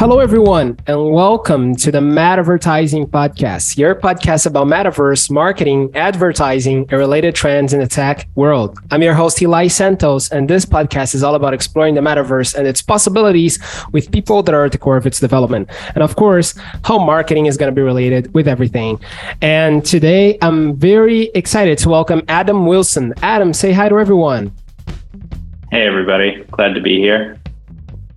Hello, everyone, and welcome to the Metavertising Podcast, your podcast about metaverse marketing, advertising, and related trends in the tech world. I'm your host, Eli Santos, and this podcast is all about exploring the metaverse and its possibilities with people that are at the core of its development. And of course, how marketing is going to be related with everything. And today, I'm very excited to welcome Adam Wilson. Adam, say hi to everyone. Hey, everybody. Glad to be here.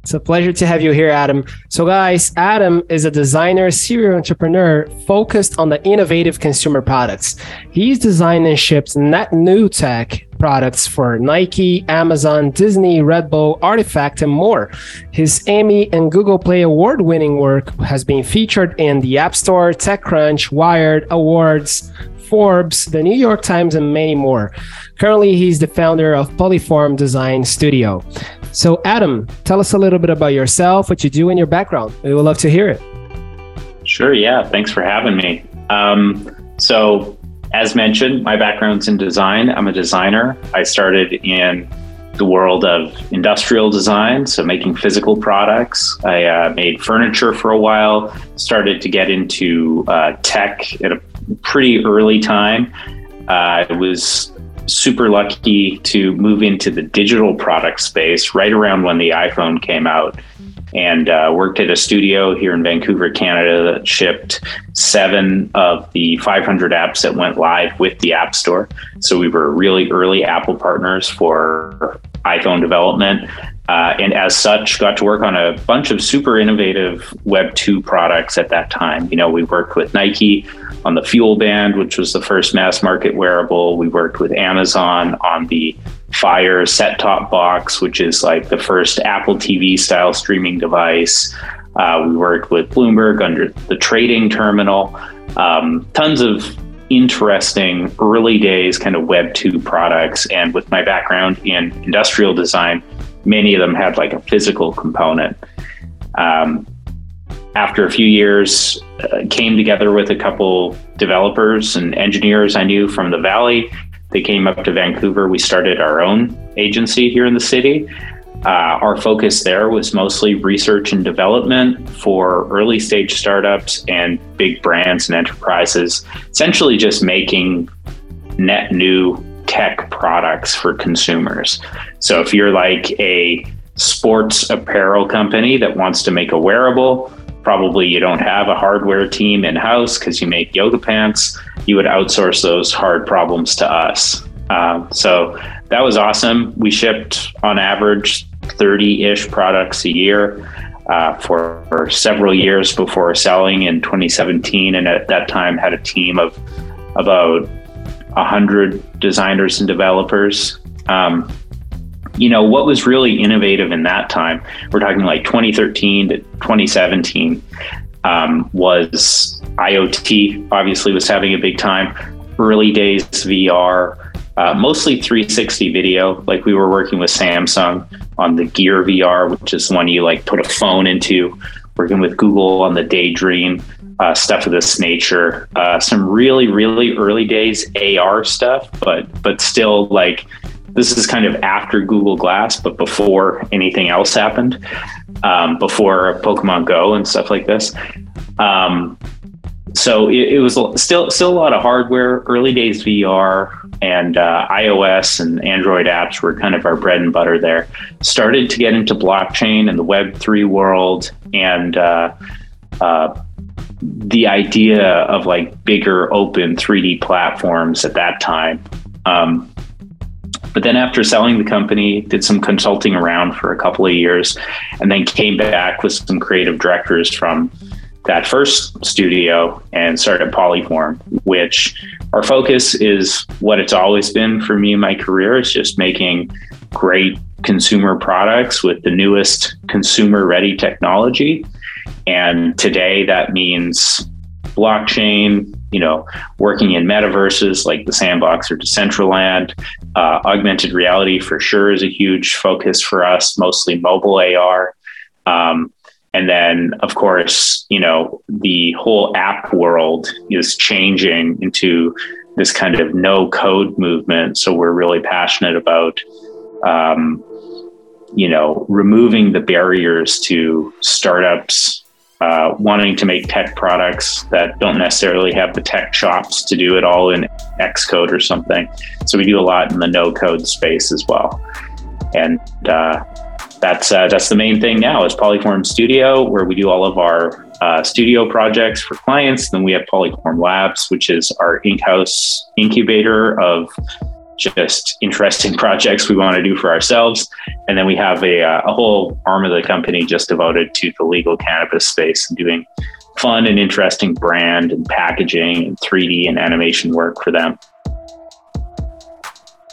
It's a pleasure to have you here, Adam. So, guys, Adam is a designer, serial entrepreneur focused on the innovative consumer products. He's designed and shipped net new tech products for Nike, Amazon, Disney, Red Bull, Artifact, and more. His Emmy and Google Play award winning work has been featured in the App Store, TechCrunch, Wired, Awards, Forbes, the New York Times, and many more. Currently, he's the founder of Polyform Design Studio. So, Adam, tell us a little bit about yourself, what you do, and your background. We would love to hear it. Sure. Yeah. Thanks for having me. Um, so, as mentioned, my background's in design. I'm a designer. I started in the world of industrial design, so making physical products. I uh, made furniture for a while, started to get into uh, tech at a pretty early time. Uh, I was super lucky to move into the digital product space right around when the iPhone came out and uh, worked at a studio here in Vancouver, Canada that shipped seven of the 500 apps that went live with the App Store. So we were really early Apple partners for iPhone development. Uh, and as such, got to work on a bunch of super innovative Web 2 products at that time. You know, we worked with Nike on the FuelBand, which was the first mass market wearable. We worked with Amazon on the Fire set top box, which is like the first Apple TV style streaming device. Uh, we worked with Bloomberg under the trading terminal. Um, tons of interesting early days kind of Web 2 products. And with my background in industrial design, many of them had like a physical component. Um, after a few years, uh, came together with a couple developers and engineers I knew from the Valley. They came up to Vancouver. We started our own agency here in the city. Uh, our focus there was mostly research and development for early stage startups and big brands and enterprises, essentially just making net new tech products for consumers. So if you're like a sports apparel company that wants to make a wearable, probably you don't have a hardware team in house because you make yoga pants, you would outsource those hard problems to us. Uh, so that was awesome. We shipped on average 30 ish products a year. Uh, for, for, several years before selling in 2017, and at that time had a team of about 100 designers and developers. Um, you know, what was really innovative in that time, we're talking like 2013 to 2017, um, was IoT, obviously, was having a big time. Early days VR, uh, mostly 360 video. Like we were working with Samsung on the Gear VR, which is one you like put a phone into, working with Google on the Daydream uh, stuff of this nature. Uh, some really, really early days AR stuff, but but still like this is kind of after Google Glass, but before anything else happened, um, before Pokemon Go and stuff like this. Um, so it, it, was still still a lot of hardware. Early days VR and uh, iOS and Android apps were kind of our bread and butter there. Started to get into blockchain and the Web three world and. Uh, uh, the idea of like bigger open 3D platforms at that time. Um, but then after selling the company, did some consulting around for a couple of years, and then came back with some creative directors from that first studio and started Polyform, which our focus is what it's always been for me in my career. It's just making great consumer products with the newest consumer ready technology and today that means blockchain, you know, working in metaverses like the Sandbox or Decentraland. Uh, augmented reality for sure is a huge focus for us, mostly mobile AR. Um, and then, of course, you know, the whole app world is changing into this kind of no code movement. So we're really passionate about um, you know, removing the barriers to startups uh, wanting to make tech products that don't necessarily have the tech chops to do it all in Xcode or something. So we do a lot in the no code space as well. And uh, that's uh, that's the main thing now is Polyform Studio, where we do all of our uh, studio projects for clients. Then we have Polyform Labs, which is our in-house incubator of just interesting projects we want to do for ourselves. And then we have a, uh, a whole arm of the company just devoted to the legal cannabis space and doing fun and interesting brand and packaging and 3D and animation work for them.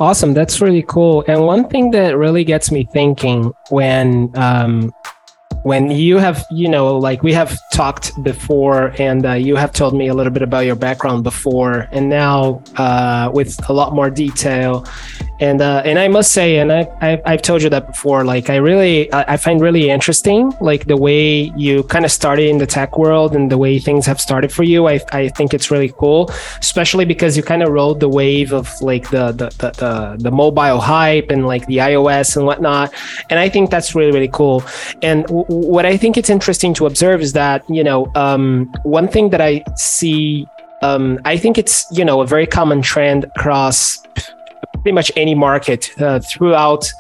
Awesome. That's really cool. And one thing that really gets me thinking when um, when you have you know like we have talked before and uh, you have told me a little bit about your background before and now uh, with a lot more detail and uh, and I must say, and I, I have told you that before. Like I really I find really interesting, like the way you kind of started in the tech world and the way things have started for you. I, I think it's really cool, especially because you kind of rode the wave of like the the, the the the mobile hype and like the iOS and whatnot. And I think that's really really cool. And what I think it's interesting to observe is that you know um, one thing that I see um, I think it's you know a very common trend across pretty much any market uh, throughout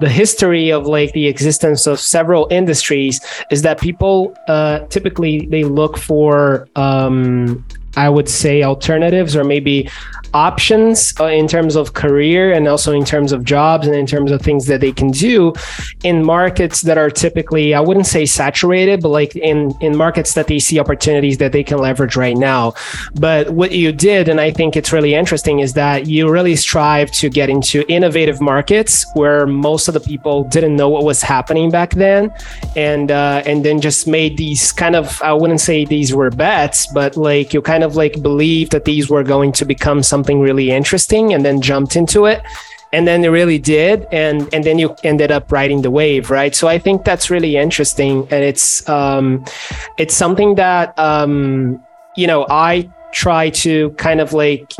the history of like the existence of several industries is that people uh, typically they look for um, I would say alternatives or maybe options uh, in terms of career and also in terms of jobs and in terms of things that they can do in markets that are typically I wouldn't say saturated but like in in markets that they see opportunities that they can leverage right now. But what you did and I think it's really interesting is that you really strive to get into innovative markets where most of the people didn't know what was happening back then. And uh, and then just made these kind of I wouldn't say these were bets but like you kind of like believed that these were going to become some something really interesting and then jumped into it. And then it really did. And and then you ended up riding the wave right? So i think that's really interesting. And it's um it's something that um you know i try to kind of like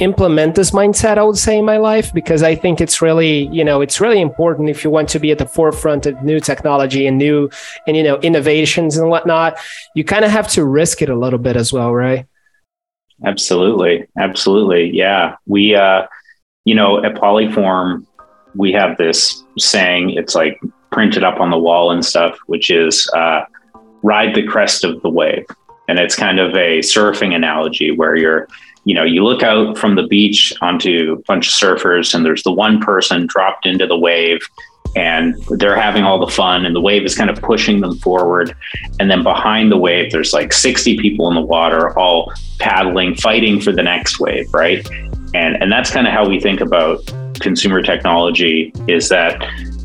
implement this mindset i would say in my life because i think it's really you know it's really important if you want to be at the forefront of new technology and new and you know innovations and whatnot you kind of have to risk it a little bit as well right Absolutely. Absolutely. Yeah. We, uh, you know, at Polyform, we have this saying, it's like printed up on the wall and stuff, which is uh, ride the crest of the wave. And it's kind of a surfing analogy where you're, you know, you look out from the beach onto a bunch of surfers and there's the one person dropped into the wave and they're having all the fun and the wave is kind of pushing them forward. And then behind the wave there's like 60 people in the water all paddling fighting for the next wave right? And and that's kind of how we think about consumer technology is that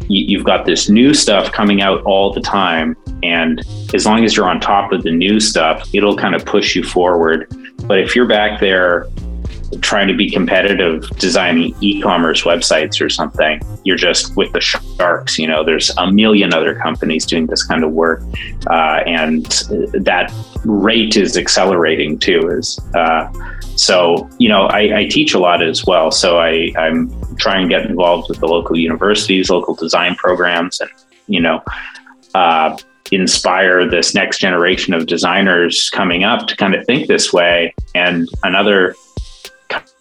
you've got this new stuff coming out all the time and as long as you're on top of the new stuff it'll kind of push you forward. But if you're back there trying to be competitive designing e-commerce websites or something. You're just with the sharks you know there's a million other companies doing this kind of work. Uh, and that rate is accelerating too is uh, so you know I, I, teach a lot as well. So I, i'm trying to get involved with the local universities local design programs and you know uh, inspire this next generation of designers coming up to kind of think this way. And another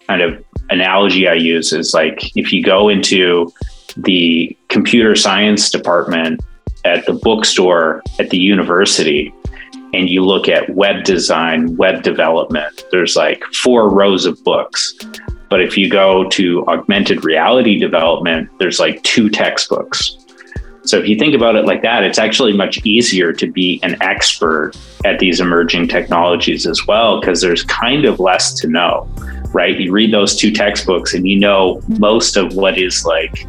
kind of analogy I use is like if you go into the computer science department at the bookstore at the university and you look at web design, web development, there's like four rows of books. But if you go to augmented reality development, there's like two textbooks. So if you think about it like that, it's actually much easier to be an expert at these emerging technologies as well, because there's kind of less to know right? You read those two textbooks and you know most of what is like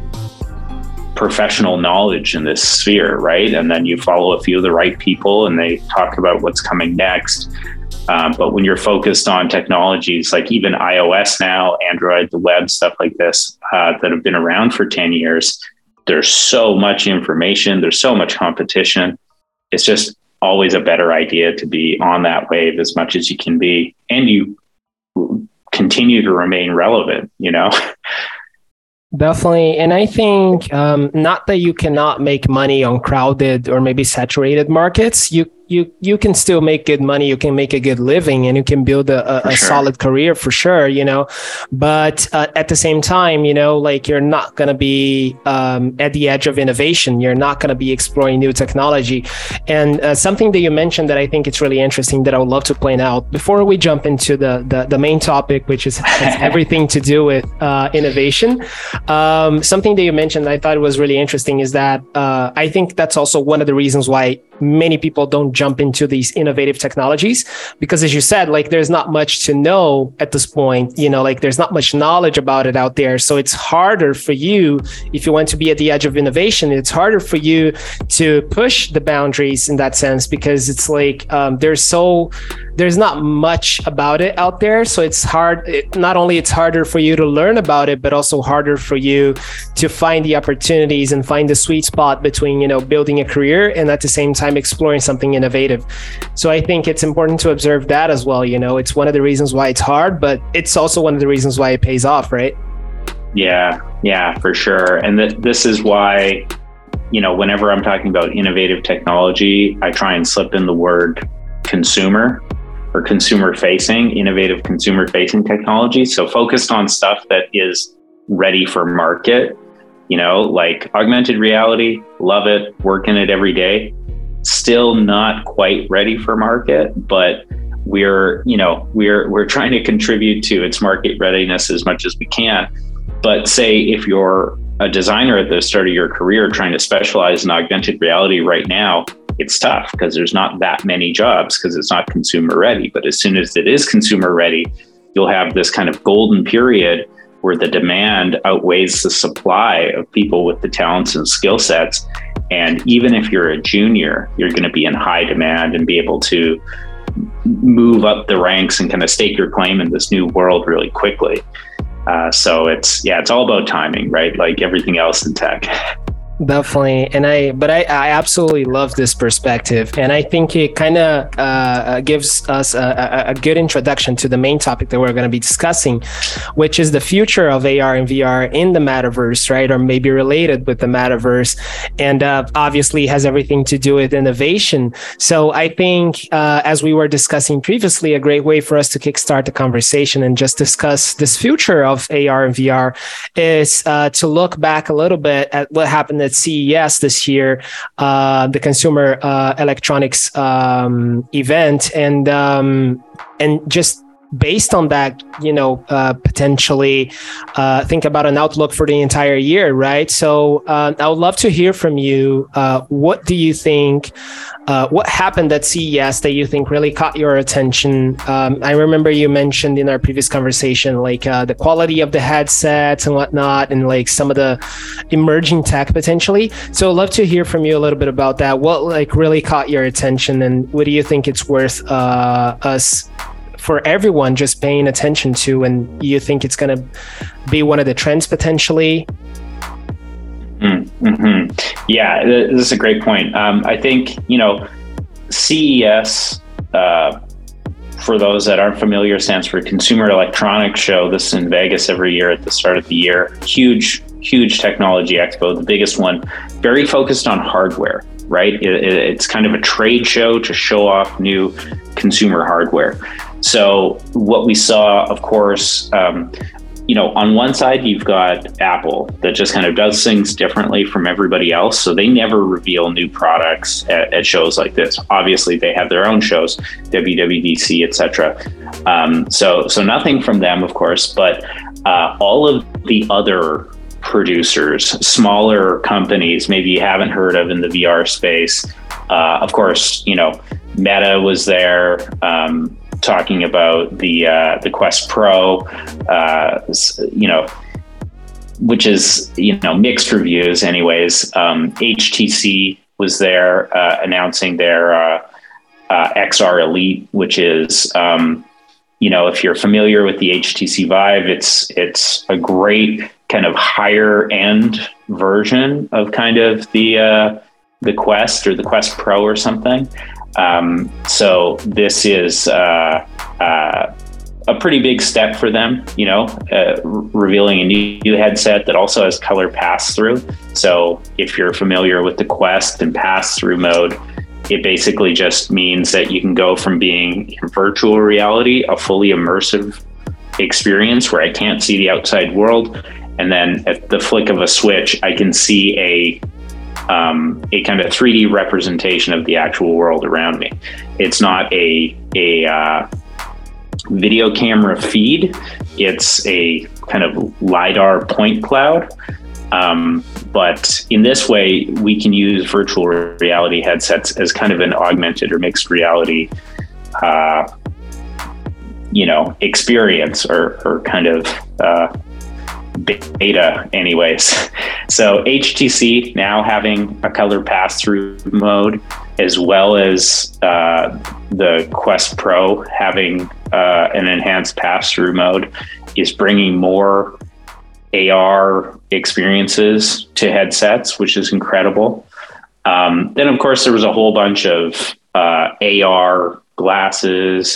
professional knowledge in this sphere, right? And then you follow a few of the right people and they talk about what's coming next. Um, but when you're focused on technologies like even iOS now, Android, the web, stuff like this uh, that have been around for 10 years, there's so much information, there's so much competition. It's just always a better idea to be on that wave as much as you can be. And you continue to remain relevant, you know? Definitely. And I think um, not that you cannot make money on crowded or maybe saturated markets, you you you can still make good money you can make a good living and you can build a, a, a sure. solid career for sure you know? But uh, at the same time you know like you're not going to be um, at the edge of innovation. You're not going to be exploring new technology. And uh, something that you mentioned that i think it's really interesting that i would love to point out before we jump into the the, the main topic which is everything to do with uh, innovation um, something that you mentioned i thought was really interesting is that uh, i think that's also one of the reasons why many people don't jump into these innovative technologies? Because as you said like there's not much to know at this point you know like there's not much knowledge about it out there. So it's harder for you if you want to be at the edge of innovation it's harder for you to push the boundaries in that sense because it's like um, there's so there's not much about it out there. So it's hard it, not only it's harder for you to learn about it but also harder for you to find the opportunities and find the sweet spot between you know building a career and at the same time exploring something innovative so i think it's important to observe that as well you know it's one of the reasons why it's hard but it's also one of the reasons why it pays off right yeah yeah for sure and th- this is why you know whenever i'm talking about innovative technology i try and slip in the word consumer or consumer facing, innovative consumer facing technology. So focused on stuff that is ready for market, you know, like augmented reality, love it, work in it every day. Still not quite ready for market, but we're, you know, we're we're trying to contribute to its market readiness as much as we can. But say if you're a designer at the start of your career trying to specialize in augmented reality right now, it's tough because there's not that many jobs because it's not consumer ready. But as soon as it is consumer ready, you'll have this kind of golden period where the demand outweighs the supply of people with the talents and skill sets. And even if you're a junior, you're going to be in high demand and be able to move up the ranks and kind of stake your claim in this new world really quickly. Uh, so it's yeah, it's all about timing, right? Like everything else in tech. definitely. And i but i i absolutely love this perspective. And i think it kind of uh, uh, gives us a, a, good introduction to the main topic that we're going to be discussing which is the future of ar and vr in the metaverse right? Or maybe related with the metaverse. And uh, obviously has everything to do with innovation. So i think uh, as we were discussing previously a great way for us to kickstart the conversation and just discuss this future of ar and vr is uh, to look back a little bit at what happened CES this year, uh, the Consumer uh, Electronics um, event, and um, and just based on that, you know, uh, potentially uh, think about an outlook for the entire year, right? So uh, I would love to hear from you. Uh, what do you think? Uh, what happened at CES that you think really caught your attention? Um, I remember you mentioned in our previous conversation, like uh, the quality of the headsets and whatnot, and like some of the emerging tech potentially. So I'd love to hear from you a little bit about that. What like really caught your attention, and what do you think it's worth us for everyone just paying attention to and you think it's going to be one of the trends potentially? Mm-hmm. yeah this is a great point. Um, i think you know ces uh, for those that aren't familiar stands for consumer electronics show. This is in vegas every year at the start of the year. Huge huge technology expo the biggest one. Very focused on hardware right? It, it's kind of a trade show to show off new consumer hardware so what we saw, of course, um, you know, on one side you've got Apple that just kind of does things differently from everybody else. So they never reveal new products at, at shows like this. Obviously, they have their own shows, WWDC, etc. Um, so so nothing from them, of course, but uh, all of the other producers, smaller companies, maybe you haven't heard of in the VR space. Uh, of course, you know, Meta was there. Um, talking about the uh, the Quest Pro, uh, you know, which is you know mixed reviews. Anyways, um, HTC was there uh, announcing their uh, uh, XR Elite, which is um, you know if you're familiar with the HTC Vive, it's it's a great kind of higher end version of kind of the uh, the Quest or the Quest Pro or something. Um, so this is uh, uh, a pretty big step for them, you know, uh, revealing a new, new headset that also has color pass through. So if you're familiar with the Quest and pass through mode, it basically just means that you can go from being in virtual reality, a fully immersive experience where I can't see the outside world, and then at the flick of a switch, I can see a um, a kind of 3D representation of the actual world around me. It's not a a uh, video camera feed. It's a kind of LiDAR point cloud. Um, but in this way, we can use virtual reality headsets as kind of an augmented or mixed reality, uh, you know, experience or, or kind of uh, beta, anyways. So HTC now having a color pass through mode, as well as uh, the Quest Pro having uh, an enhanced pass through mode, is bringing more AR experiences to headsets, which is incredible. Um, then, of course, there was a whole bunch of uh, AR glasses,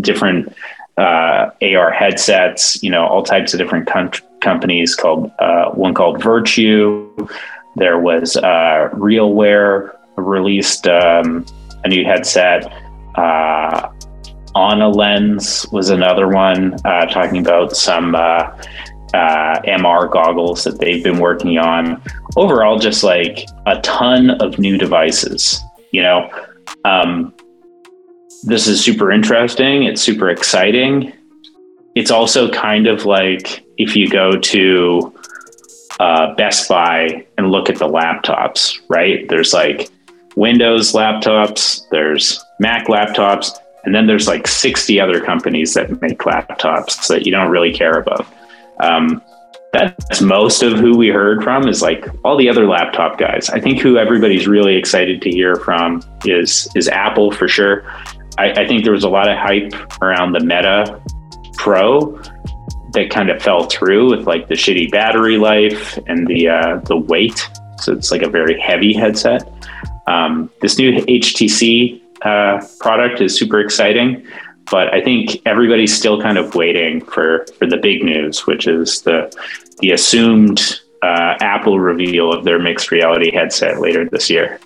different uh, AR headsets, you know, all types of different com- companies called uh, one called Virtue. There was uh, RealWear released um, a new headset. Uh, On a Lens was another one uh, talking about some uh, uh, MR goggles that they've been working on. Overall, just like a ton of new devices. You know, um, this is super interesting. It's super exciting. It's also kind of like if you go to uh, Best Buy and look at the laptops, right? There's like Windows laptops, there's Mac laptops, and then there's like 60 other companies that make laptops that you don't really care about. Um, that's most of who we heard from is like all the other laptop guys. I think who everybody's really excited to hear from is is Apple for sure. I, I think there was a lot of hype around the Meta Pro that kind of fell through with like the shitty battery life and the uh, the weight. So it's like a very heavy headset. Um, this new HTC uh, product is super exciting, but I think everybody's still kind of waiting for for the big news, which is the the assumed uh, Apple reveal of their mixed reality headset later this year.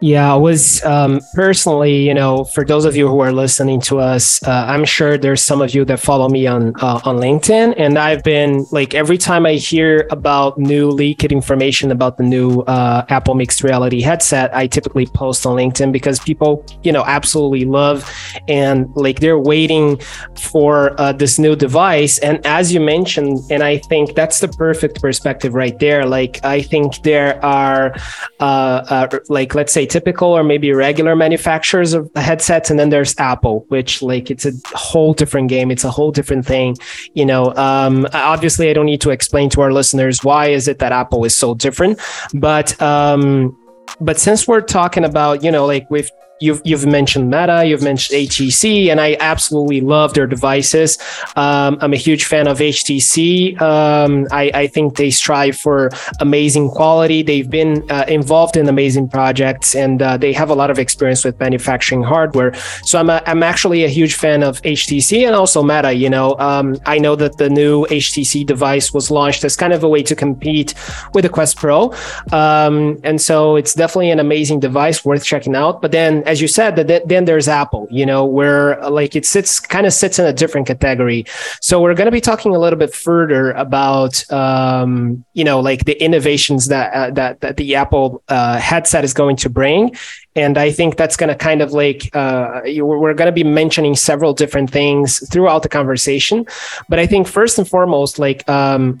Yeah, I was um, personally, you know, for those of you who are listening to us, uh, I'm sure there's some of you that follow me on uh, on LinkedIn, and I've been like every time I hear about new leaked information about the new uh, Apple mixed reality headset, I typically post on LinkedIn because people, you know, absolutely love and like they're waiting for uh, this new device. And as you mentioned, and I think that's the perfect perspective right there. Like I think there are uh, uh, like let's say typical or maybe regular manufacturers of headsets and then there's apple which like it's a whole different game. It's a whole different thing you know um, obviously i don't need to explain to our listeners why is it that apple is so different but um, but since we're talking about you know like with you've you've mentioned Meta, you've mentioned HTC, and I absolutely love their devices. Um, I'm a huge fan of HTC. Um, I, I, think they strive for amazing quality. They've been uh, involved in amazing projects, and uh, they have a lot of experience with manufacturing hardware. So I'm a, I'm actually a huge fan of HTC and also Meta. You know, um, I know that the new HTC device was launched as kind of a way to compete with the Quest Pro, um, and so it's definitely an amazing device worth checking out. But then as you said, that then there's Apple, you know, where like it sits kind of sits in a different category. So we're going to be talking a little bit further about, um, you know, like the innovations that uh, that that the Apple uh, headset is going to bring, and I think that's going to kind of like uh, we're going to be mentioning several different things throughout the conversation. But I think first and foremost, like um,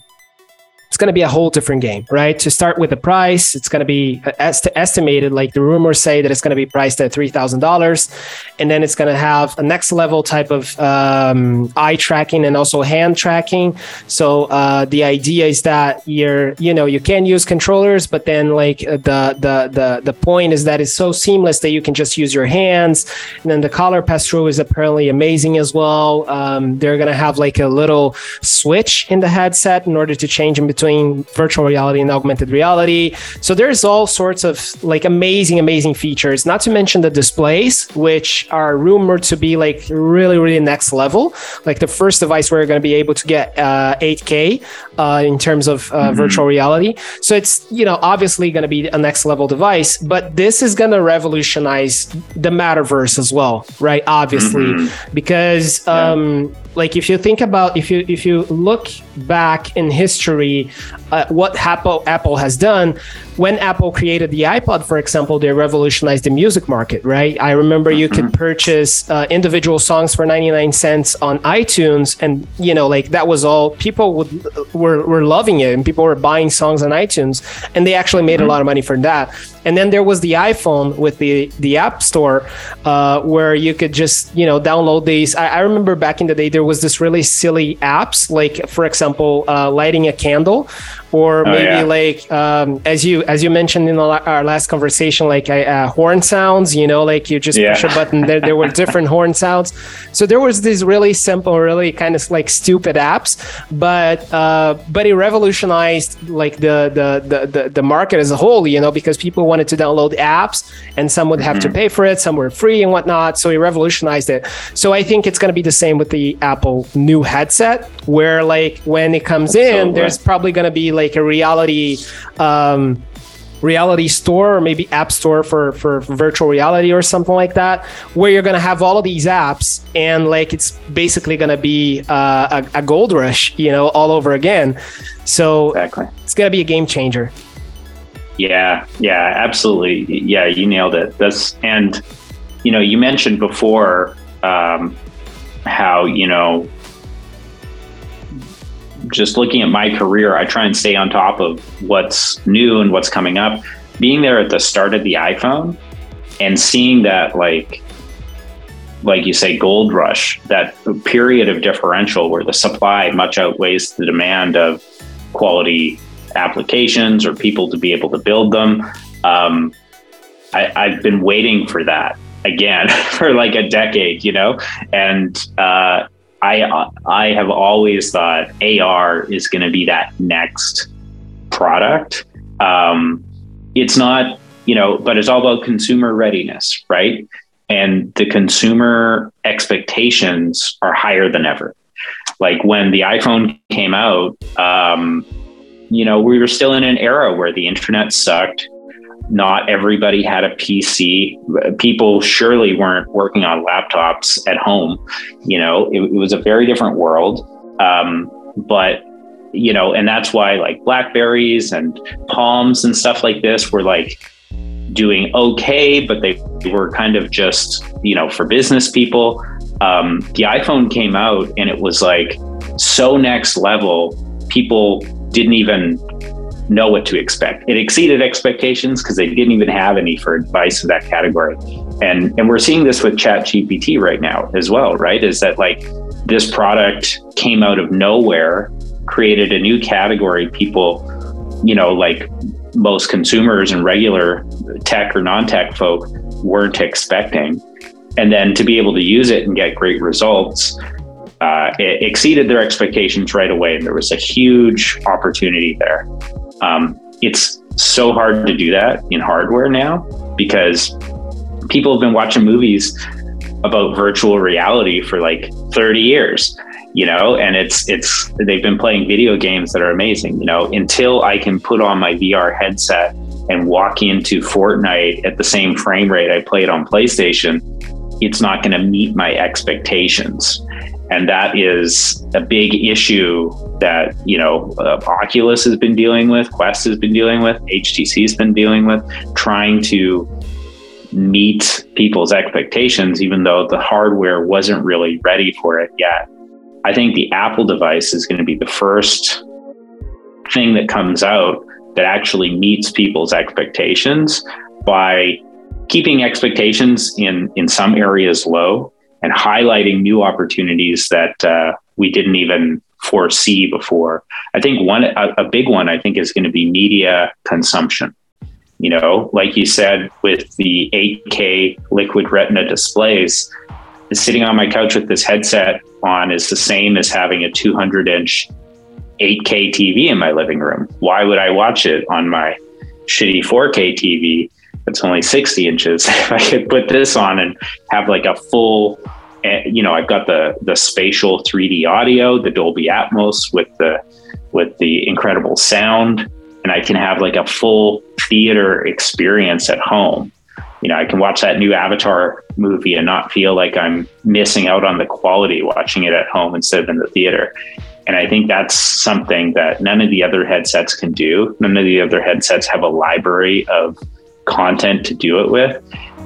going to be a whole different game, right? To start with the price, it's going to be est- estimated, like the rumors say that it's going to be priced at $3,000. And then it's going to have a next level type of um, eye tracking and also hand tracking. So uh, the idea is that you're, you know, you can use controllers, but then like uh, the, the, the, the point is that it's so seamless that you can just use your hands. And then the color pass through is apparently amazing as well. Um, they're going to have like a little switch in the headset in order to change in between between virtual reality and augmented reality. So there's all sorts of like amazing, amazing features. Not to mention the displays, which are rumored to be like really, really next level. Like the first device where you're going to be able to get uh, 8K uh, in terms of uh, mm-hmm. virtual reality. So it's you know obviously going to be a next level device, but this is going to revolutionize the metaverse as well, right? Obviously, mm-hmm. because um, yeah. like if you think about if you if you look back in history, uh, what Apple Apple has done when Apple created the iPod, for example, they revolutionized the music market, right? I remember you could mm-hmm. purchase uh, individual songs for 99 cents on iTunes, and you know, like that was all people would were, were loving it, and people were buying songs on iTunes, and they actually made mm-hmm. a lot of money for that. And then there was the iPhone with the the App Store, uh, where you could just you know download these. I, I, remember back in the day there was this really silly apps, like for example, uh, lighting a candle, or oh, maybe yeah. like um, as you as you mentioned in our last conversation like uh, horn sounds you know like you just yeah. push a button there, there were different horn sounds so there was these really simple really kind of like stupid apps but uh, but it revolutionized like the, the the the market as a whole you know because people wanted to download apps and some would have mm-hmm. to pay for it some were free and whatnot so it revolutionized it so i think it's going to be the same with the apple new headset where like when it comes in there's probably going to be like a reality um, reality store or maybe app store for for virtual reality or something like that where you're going to have all of these apps and like it's basically going to be uh, a, a, gold rush you know all over again. So exactly. it's going to be a game changer. Yeah yeah absolutely. Yeah you nailed it. That's and you know you mentioned before um, how you know just looking at my career, I try and stay on top of what's new and what's coming up. Being there at the start of the iPhone and seeing that, like, like you say, gold rush, that period of differential where the supply much outweighs the demand of quality applications or people to be able to build them. Um, I, I've been waiting for that again for like a decade, you know, and uh, I I have always thought AR is going to be that next product. Um, it's not, you know, but it's all about consumer readiness, right? And the consumer expectations are higher than ever. Like when the iPhone came out, um, you know, we were still in an era where the internet sucked not everybody had a PC. People surely weren't working on laptops at home. You know, it, it was a very different world. Um, but you know, and that's why like Blackberries and Palms and stuff like this were like doing okay, but they were kind of just you know for business people. Um, the iPhone came out and it was like so next level. People didn't even know what to expect. It exceeded expectations because they didn't even have any for advice in that category. And and we're seeing this with ChatGPT right now as well, right? Is that like this product came out of nowhere, created a new category people, you know, like most consumers and regular tech or non-tech folk weren't expecting. And then to be able to use it and get great results, uh, it exceeded their expectations right away. And there was a huge opportunity there. Um, it's so hard to do that in hardware now because people have been watching movies about virtual reality for like 30 years you know? And it's it's they've been playing video games that are amazing you know? Until i can put on my vr headset and walk into fortnite at the same frame rate i played on playstation it's not going to meet my expectations and that is a big issue that you know uh, Oculus has been dealing with, Quest has been dealing with, HTC has been dealing with, trying to meet people's expectations, even though the hardware wasn't really ready for it yet. I think the Apple device is going to be the first thing that comes out that actually meets people's expectations by keeping expectations in in some areas low and highlighting new opportunities that uh, we didn't even foresee before. I think one a, a big one I think is going to be media consumption. You know, like you said with the 8K liquid retina displays, sitting on my couch with this headset on is the same as having a 200 inch 8K TV in my living room. Why would I watch it on my shitty 4K TV that's only 60 inches? If I could put this on and have like a full, eh, you know, I've got the the spatial 3D audio, the Dolby Atmos with the with the incredible sound, and I can have like a full theater experience at home. You know, I can watch that new Avatar movie and not feel like I'm missing out on the quality watching it at home instead of in the theater. And I think that's something that none of the other headsets can do. None of the other headsets have a library of content to do it with.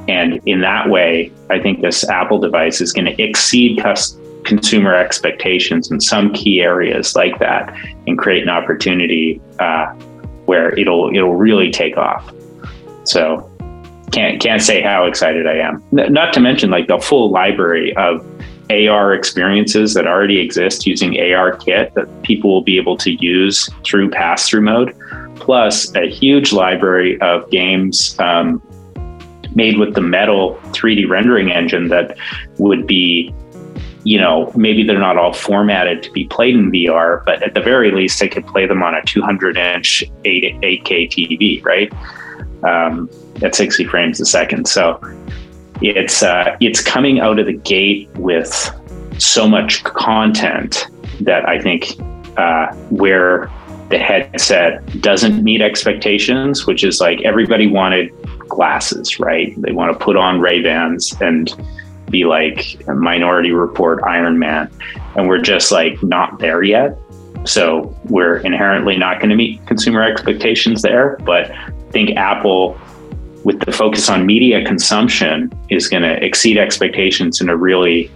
And in that way, I think this Apple device is going to exceed cus- consumer expectations in some key areas like that and create an opportunity uh, where it'll it'll really take off. So can't can't say how excited I am. Not to mention like the full library of AR experiences that already exist using ARKit that people will be able to use through pass through mode, plus a huge library of games um, made with the metal 3D rendering engine that would be, you know, maybe they're not all formatted to be played in VR, but at the very least, I could play them on a 200 inch 8, 8K TV, right? Um, at 60 frames a second. So it's uh, it's coming out of the gate with so much content that I think uh, where the headset doesn't meet expectations, which is like everybody wanted glasses, right? They want to put on Ray Bans and be like Minority Report Iron Man, and we're just like not there yet. So we're inherently not going to meet consumer expectations there. But I think Apple with the focus on media consumption is going to exceed expectations in a really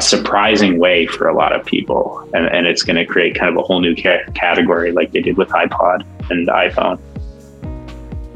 surprising way for a lot of people. And, and it's going to create kind of a whole new ca- category like they did with iPod and iPhone.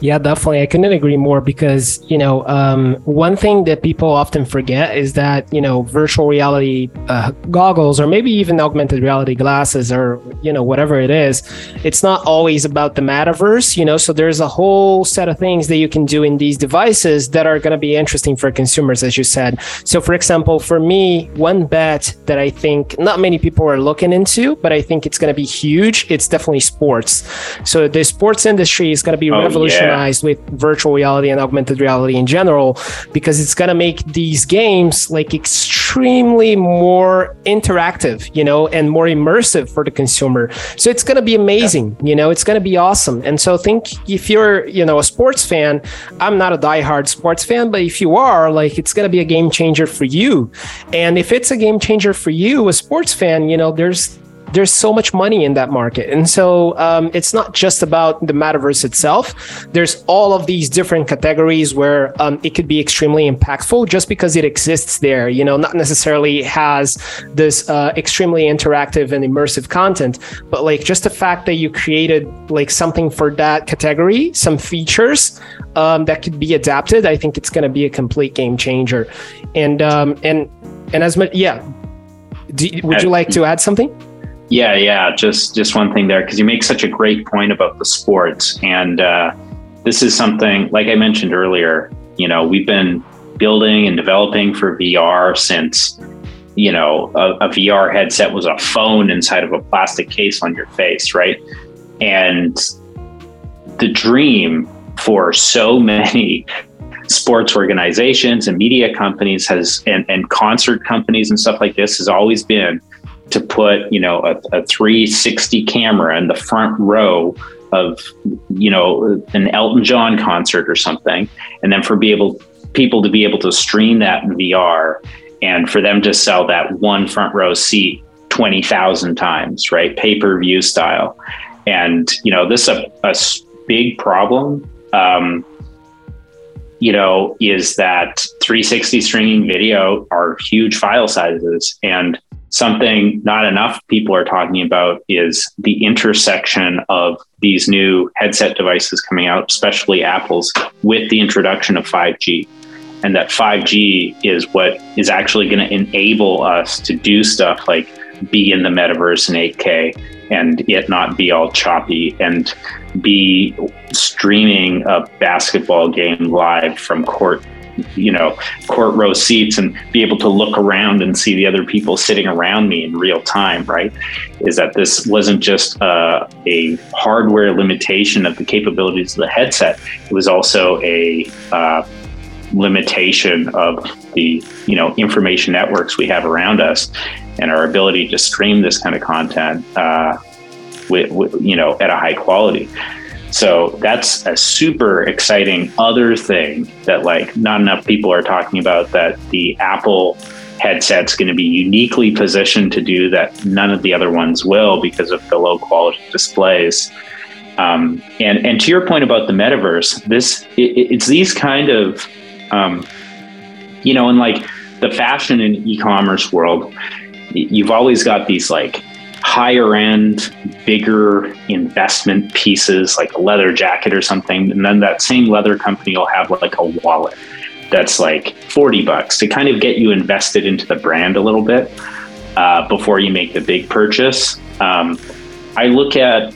Yeah, definitely. I couldn't agree more because, you know, um, one thing that people often forget is that, you know, virtual reality uh, goggles or maybe even augmented reality glasses or, you know, whatever it is, it's not always about the metaverse, you know, so there's a whole set of things that you can do in these devices that are going to be interesting for consumers, as you said. So, for example, for me, one bet that I think not many people are looking into, but I think it's going to be huge, it's definitely sports. So, the sports industry is going to be oh, revolutionary. Yeah with virtual reality and augmented reality in general because it's going to make these games like extremely more interactive you know and more immersive for the consumer. So it's going to be amazing yeah. you know it's going to be awesome. And so think if you're you know a sports fan i'm not a diehard sports fan but if you are like it's going to be a game changer for you. And if it's a game changer for you a sports fan you know there's there's so much money in that market. And so um, it's not just about the metaverse itself. There's all of these different categories where um, it could be extremely impactful just because it exists there, you know, not necessarily has this uh, extremely interactive and immersive content, but like just the fact that you created like something for that category, some features um, that could be adapted, I think it's going to be a complete game changer. And, um, and, and as much, yeah. Do, would you like to add something? Yeah, yeah. Just just one thing there because you make such a great point about the sports, and uh, this is something like I mentioned earlier. You know, we've been building and developing for VR since you know a, a VR headset was a phone inside of a plastic case on your face, right? And the dream for so many sports organizations and media companies has and, and concert companies and stuff like this has always been to put you know a, a 360 camera in the front row of you know an Elton John concert or something, and then for be able people to be able to stream that in VR and for them to sell that one front row seat 20,000 times, right? Pay per view style. And, you know, this is a, a big problem, um, you know, is that 360 streaming video are huge file sizes. And something not enough people are talking about is the intersection of these new headset devices coming out, especially Apple's, with the introduction of 5G. And that 5G is what is actually going to enable us to do stuff like be in the metaverse in 8K and it not be all choppy and be streaming a basketball game live from court you know, court row seats and be able to look around and see the other people sitting around me in real time, right? Is that this wasn't just uh, a hardware limitation of the capabilities of the headset, it was also a uh, limitation of the you know information networks we have around us and our ability to stream this kind of content uh, with, with, you know at a high quality so that's a super exciting other thing that like not enough people are talking about that the apple headset's going to be uniquely positioned to do that none of the other ones will because of the low quality displays. Um, and and to your point about the metaverse this it, it's these kind of um, you know, in like the fashion and e-commerce world, you've always got these like higher end, bigger investment pieces, like a leather jacket or something, and then that same leather company will have like a wallet that's like 40 bucks to kind of get you invested into the brand a little bit uh, before you make the big purchase. Um, I look at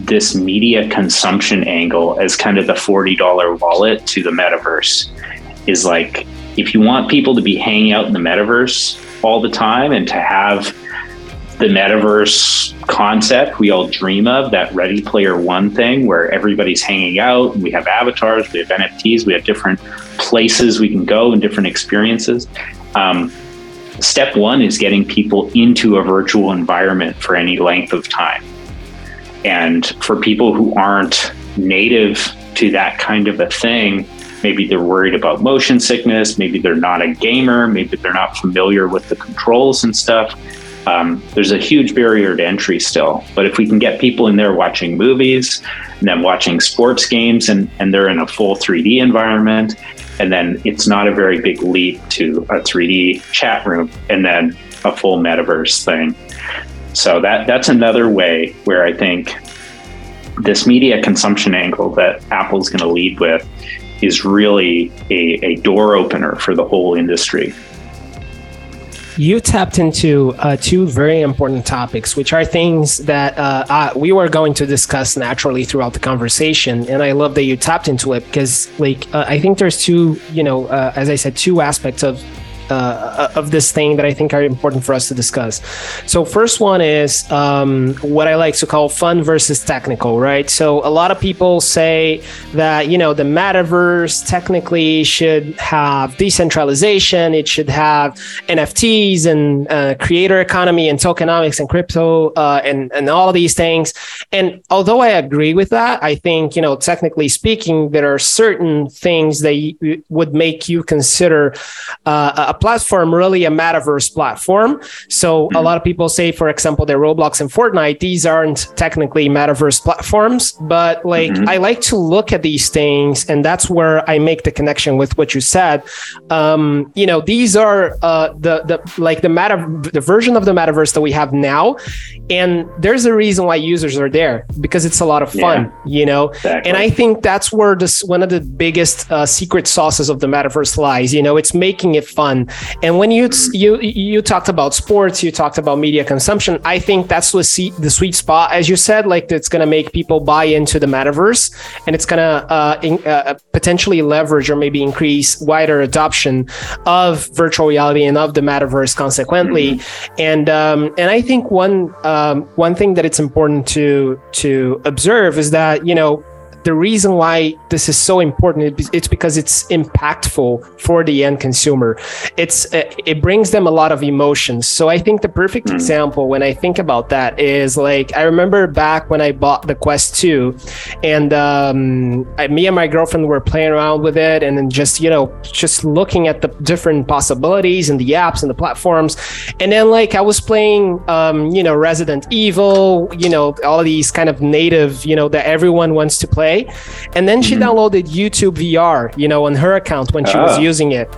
this media consumption angle as kind of the $40 wallet to the metaverse is like if you want people to be hanging out in the metaverse all the time and to have the metaverse concept we all dream of that ready player one thing where everybody's hanging out we have avatars we have nfts we have different places we can go and different experiences um, step one is getting people into a virtual environment for any length of time and for people who aren't native to that kind of a thing maybe they're worried about motion sickness, maybe they're not a gamer, maybe they're not familiar with the controls and stuff. Um, there's a huge barrier to entry still. But if we can get people in there watching movies and then watching sports games and, and they're in a full 3D environment, and then it's not a very big leap to a 3D chat room and then a full metaverse thing. So that that's another way where I think this media consumption angle that Apple's going to lead with is really a, a door opener for the whole industry. You tapped into uh, two very important topics, which are things that uh, uh, we were going to discuss naturally throughout the conversation. And I love that you tapped into it because, like, uh, I think there's two, you know, uh, as I said, two aspects of uh, of this thing that I think are important for us to discuss. So, first one is um, what I like to call fun versus technical, right? So, a lot of people say that you know the metaverse technically should have decentralization, it should have NFTs and uh, creator economy and tokenomics and crypto uh, and and all these things. And although I agree with that, I think you know technically speaking, there are certain things that would make you consider uh, a platform really a metaverse platform. So mm-hmm. a lot of people say, for example, that Roblox and Fortnite, these aren't technically metaverse platforms, but like mm-hmm. I like to look at these things, and that's where I make the connection with what you said. Um, you know, these are uh, the the like the meta the version of the metaverse that we have now, and there's a reason why users are there because it's a lot of fun, yeah, you know. Exactly. And I think that's where this one of the biggest uh, secret sauces of the metaverse lies. You know, it's making it fun and when you you you talked about sports, you talked about media consumption. I think that's the the sweet spot, as you said. Like it's going to make people buy into the metaverse, and it's going to uh, uh, potentially leverage or maybe increase wider adoption of virtual reality and of the metaverse. Consequently, mm-hmm. and um, and I think one um, one thing that it's important to to observe is that you know the reason why this is so important it's because it's impactful for the end consumer. It's it brings them a lot of emotions. So i think the perfect mm. example when i think about that is like i remember back when i bought the quest 2 and um, I, me and my girlfriend were playing around with it and then just you know just looking at the different possibilities and the apps and the platforms. And then like i was playing um, you know resident evil you know all these kind of native you know that everyone wants to play And then she mm-hmm. downloaded YouTube VR, you know, on her account when she was ah. using it.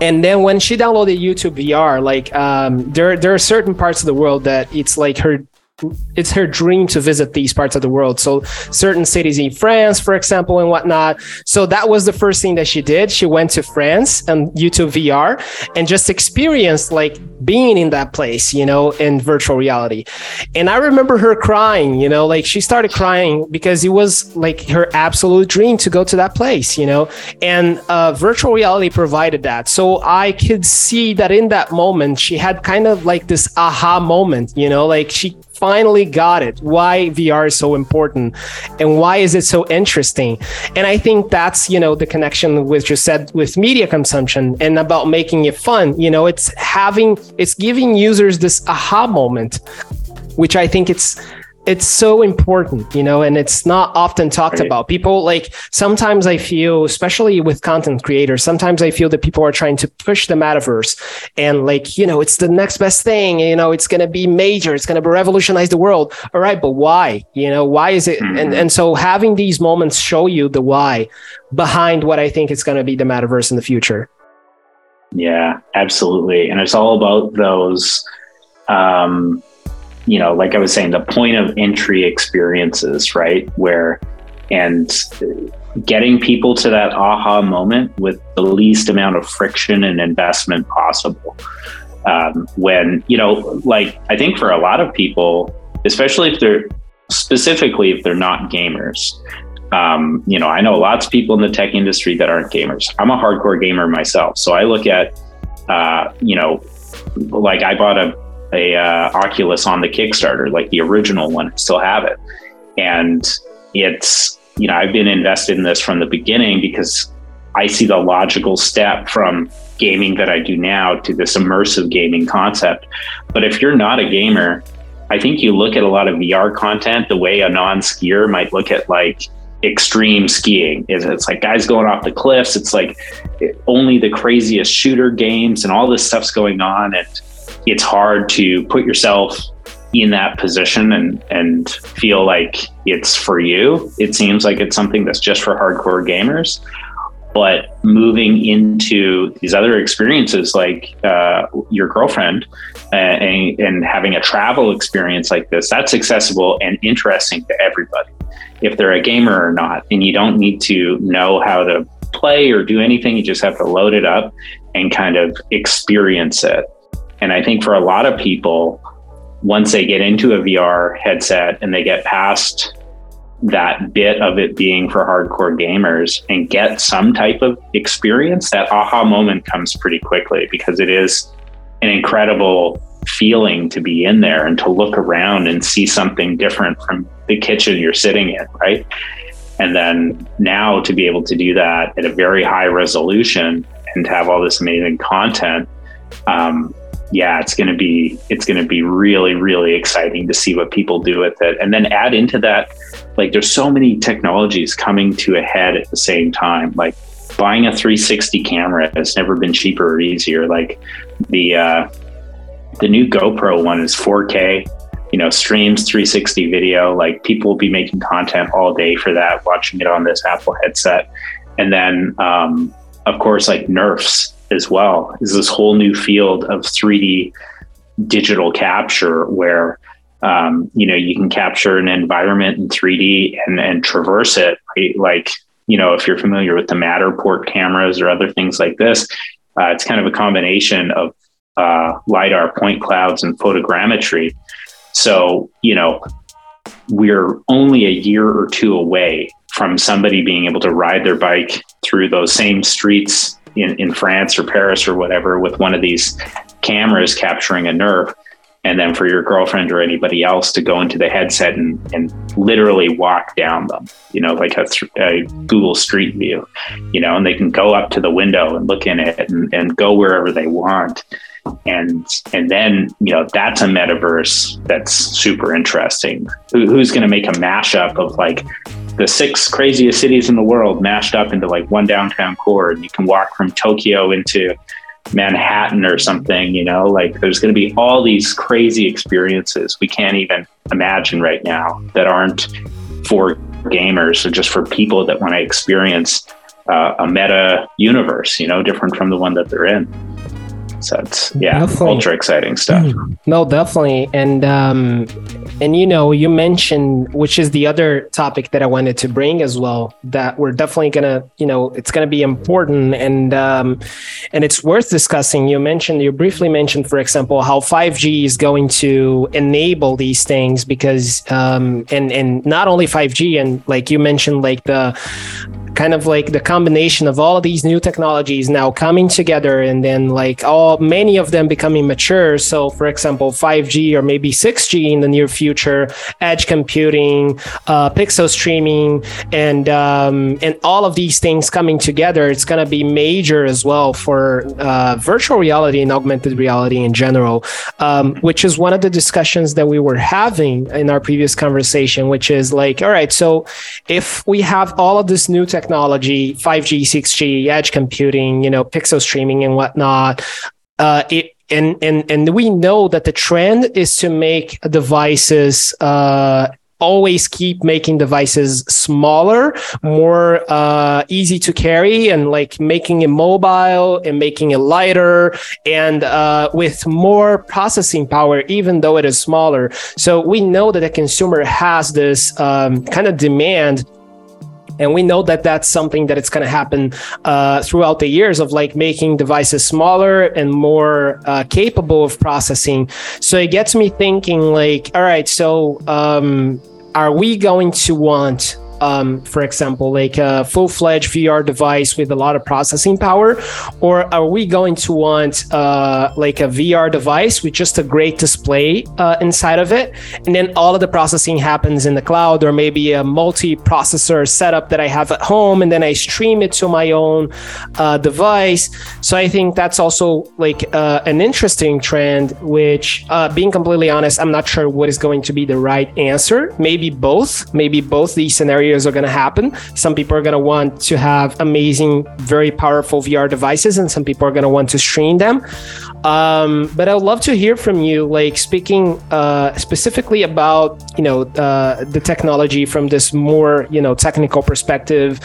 And then when she downloaded YouTube VR, like um, there there are certain parts of the world that it's like her it's her dream to visit these parts of the world. So certain cities in France, for example, and whatnot. So that was the first thing that she did. She went to France and YouTube VR and just experienced like being in that place, you know, in virtual reality. And I remember her crying, you know, like she started crying because it was like her absolute dream to go to that place, you know, and uh, virtual reality provided that. So I could see that in that moment, she had kind of like this aha moment, you know, like she finally got it why VR is so important and why is it so interesting. And I think that's, you know, the connection with you said with media consumption and about making it fun. You know, it's having, it's giving users this aha moment, which I think it's, it's so important, you know, and it's not often talked right. about. People like sometimes I feel, especially with content creators, sometimes I feel that people are trying to push the metaverse and like, you know, it's the next best thing, you know, it's going to be major, it's going to revolutionize the world. All right, but why? You know, why is it? Mm-hmm. And and so having these moments show you the why behind what I think is going to be the metaverse in the future. Yeah, absolutely. And it's all about those um you know, like I was saying, the point of entry experiences, right? Where, and getting people to that aha moment with the least amount of friction and investment possible. Um, when, you know, like I think for a lot of people, especially if they're specifically if they're not gamers, um, you know, I know lots of people in the tech industry that aren't gamers. I'm a hardcore gamer myself. So I look at, uh, you know, like I bought a a uh, Oculus on the Kickstarter, like the original one. I still have it, and it's you know I've been invested in this from the beginning because I see the logical step from gaming that I do now to this immersive gaming concept. But if you're not a gamer, I think you look at a lot of VR content the way a non-skier might look at like extreme skiing is it's like guys going off the cliffs it's like only the craziest shooter games and all this stuff's going on and it's hard to put yourself in that position and and feel like it's for you. It seems like it's something that's just for hardcore gamers. But moving into these other experiences, like uh, your girlfriend, uh, and, and having a travel experience like this, that's accessible and interesting to everybody, if they're a gamer or not. And you don't need to know how to play or do anything. You just have to load it up and kind of experience it. And I think for a lot of people, once they get into a VR headset and they get past that bit of it being for hardcore gamers and get some type of experience, that aha moment comes pretty quickly because it is an incredible feeling to be in there and to look around and see something different from the kitchen you're sitting in, right? And then now to be able to do that at a very high resolution and to have all this amazing content, um, yeah, it's going to be it's going to be really really exciting to see what people do with it, and then add into that like there's so many technologies coming to a head at the same time. Like buying a 360 camera has never been cheaper or easier. Like the uh, the new GoPro one is 4K. You know, streams 360 video. Like people will be making content all day for that, watching it on this Apple headset, and then um, of course like Nerfs as well is this whole new field of 3D digital capture where um, you know you can capture an environment in 3D and, and traverse it right? like you know if you're familiar with the Matterport cameras or other things like this uh, it's kind of a combination of uh, lidar point clouds and photogrammetry so you know we're only a year or two away from somebody being able to ride their bike through those same streets in, in France or Paris or whatever with one of these cameras capturing a NeRF and then for your girlfriend or anybody else to go into the headset and, and literally walk down them, you know, like a, a, Google Street View, you know, and they can go up to the window and look in it and, and go wherever they want. And and then you know that's a metaverse that's super interesting. Who, who's going to make a mashup of like the six craziest cities in the world mashed up into like one downtown core and you can walk from tokyo into manhattan or something you know? Like there's going to be all these crazy experiences we can't even imagine right now that aren't for gamers or just for people that want to experience uh, a meta universe you know different from the one that they're in headsets. Yeah, definitely. ultra exciting stuff. Mm. No, definitely. And um, and you know, you mentioned which is the other topic that I wanted to bring as well. That we're definitely gonna, you know, it's gonna be important and um, and it's worth discussing. You mentioned, you briefly mentioned, for example, how 5G is going to enable these things because um, and and not only 5G and like you mentioned, like the kind of like the combination of all of these new technologies now coming together and then like all many of them becoming mature. So for example 5g or maybe 6g in the near future edge computing uh, pixel streaming and um, and all of these things coming together it's going to be major as well for uh, virtual reality and augmented reality in general um, which is one of the discussions that we were having in our previous conversation which is like all right so if we have all of this new technology technology, 5G, 6G, edge computing, you know, pixel streaming and whatnot. Uh, it, and, and, and we know that the trend is to make devices uh, always keep making devices smaller, more uh, easy to carry, and like making it mobile and making it lighter and uh, with more processing power, even though it is smaller. So we know that the consumer has this um, kind of demand and we know that that's something that it's going to happen uh, throughout the years of like making devices smaller and more uh, capable of processing. So it gets me thinking like all right so um, are we going to want um, for example, like a full fledged VR device with a lot of processing power? Or are we going to want uh, like a VR device with just a great display uh, inside of it? And then all of the processing happens in the cloud, or maybe a multi processor setup that I have at home, and then I stream it to my own uh, device. So I think that's also like uh, an interesting trend, which, uh, being completely honest, I'm not sure what is going to be the right answer. Maybe both, maybe both these scenarios are going to happen. Some people are going to want to have amazing, very powerful VR devices, and some people are going to want to stream them. Um, but I would love to hear from you, like speaking uh, specifically about you know uh, the technology from this more you know technical perspective.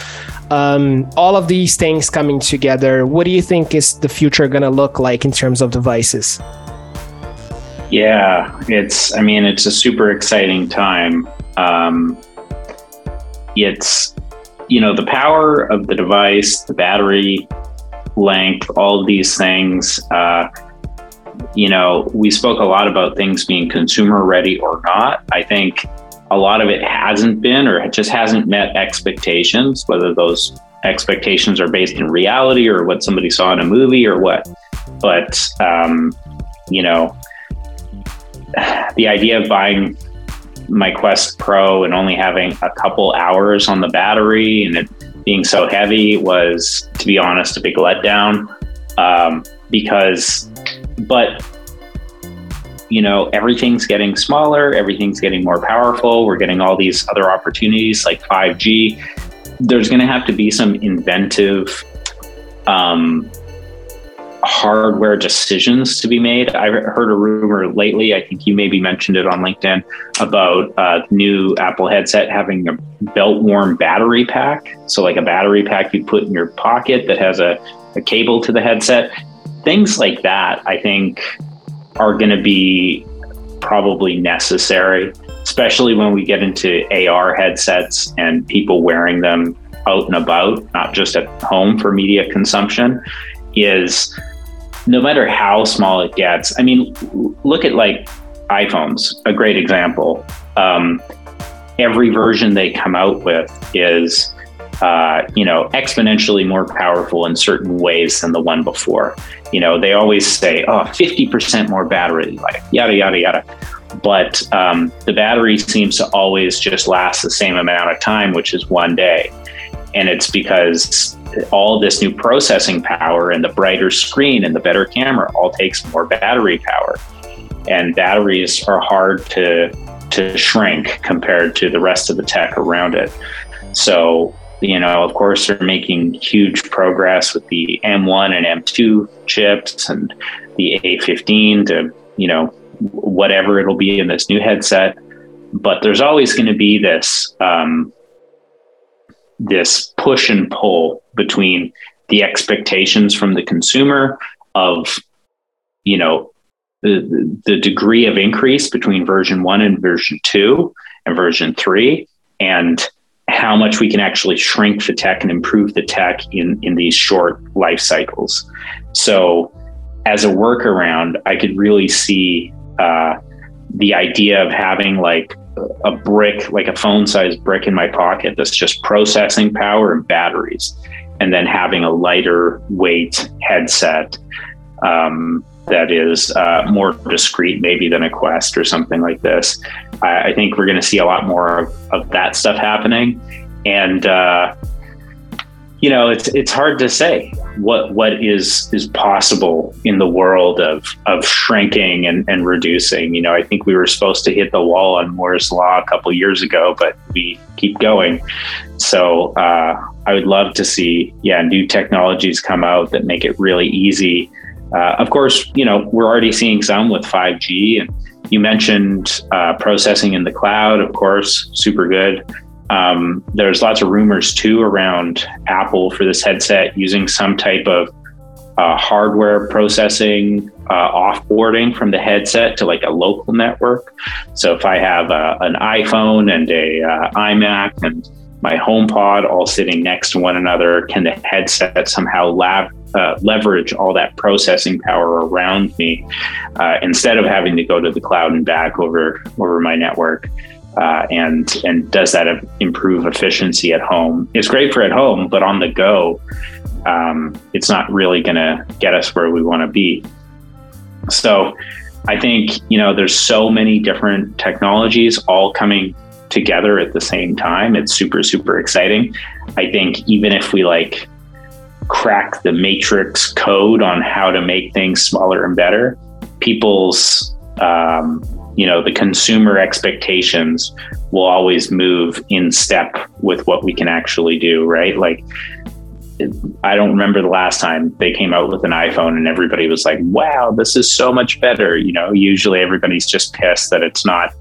Um, all of these things coming together. What do you think is the future going to look like in terms of devices? Yeah, it's. I mean, it's a super exciting time. Um, it's you know the power of the device the battery length all these things uh, you know we spoke a lot about things being consumer ready or not. I think a lot of it hasn't been or it just hasn't met expectations whether those expectations are based in reality or what somebody saw in a movie or what. But um, you know the idea of buying my Quest Pro and only having a couple hours on the battery and it being so heavy was, to be honest, a big letdown. Um, because, but you know, everything's getting smaller, everything's getting more powerful. We're getting all these other opportunities like 5G. There's going to have to be some inventive um, hardware decisions to be made. I heard a rumor lately, I think you maybe mentioned it on LinkedIn, about uh, a new Apple headset having a belt warm battery pack. So, like a battery pack you put in your pocket that has a, a cable to the headset. Things like that, I think, are going to be probably necessary, especially when we get into AR headsets and people wearing them out and about, not just at home for media consumption is no matter how small it gets. I mean, look at like iPhones, a great example. Um, every version they come out with is, uh, you know, exponentially more powerful in certain ways than the one before. You know, they always say, oh, 50% more battery life, yada, yada, yada. But um, the battery seems to always just last the same amount of time, which is one day. And it's because all this new processing power and the brighter screen and the better camera all takes more battery power. And batteries are hard to to shrink compared to the rest of the tech around it. So, you know, of course, they're making huge progress with the M1 and M2 chips and the A15 to, you know, whatever it'll be in this new headset. But there's always going to be this um, this push and pull between the expectations from the consumer of you know, the, the degree of increase between version one and version two and version three, and how much we can actually shrink the tech and improve the tech in, in these short life cycles. So, as a workaround, I could really see uh, the idea of having like a brick, like a phone sized brick in my pocket that's just processing power and batteries, and then having a lighter weight headset um, that is uh, more discreet, maybe than a Quest or something like this. I, I think we're going to see a lot more of, of that stuff happening. And, uh, you know, it's it's hard to say what what is is possible in the world of of shrinking and, and reducing. You know, I think we were supposed to hit the wall on Moore's law a couple years ago, but we keep going. So uh, I would love to see, yeah, new technologies come out that make it really easy. Uh, of course, you know, we're already seeing some with 5G, and you mentioned uh, processing in the cloud. Of course, super good. Um, there's lots of rumors too around Apple for this headset using some type of uh, hardware processing uh, offboarding from the headset to like a local network. So if I have a, uh, an iPhone and a uh, iMac and my HomePod all sitting next to one another, can the headset somehow lab, uh, leverage all that processing power around me uh, instead of having to go to the cloud and back over over my network? Uh, and and does that improve efficiency at home? It's great for at home, but on the go, um, it's not really going to get us where we want to be. So, I think you know there's so many different technologies all coming together at the same time. It's super super exciting. I think even if we like crack the matrix code on how to make things smaller and better, people's um, you know the consumer expectations will always move in step with what we can actually do right like I don't remember the last time they came out with an iPhone and everybody was like, wow, this is so much better. You know, usually everybody's just pissed that it's not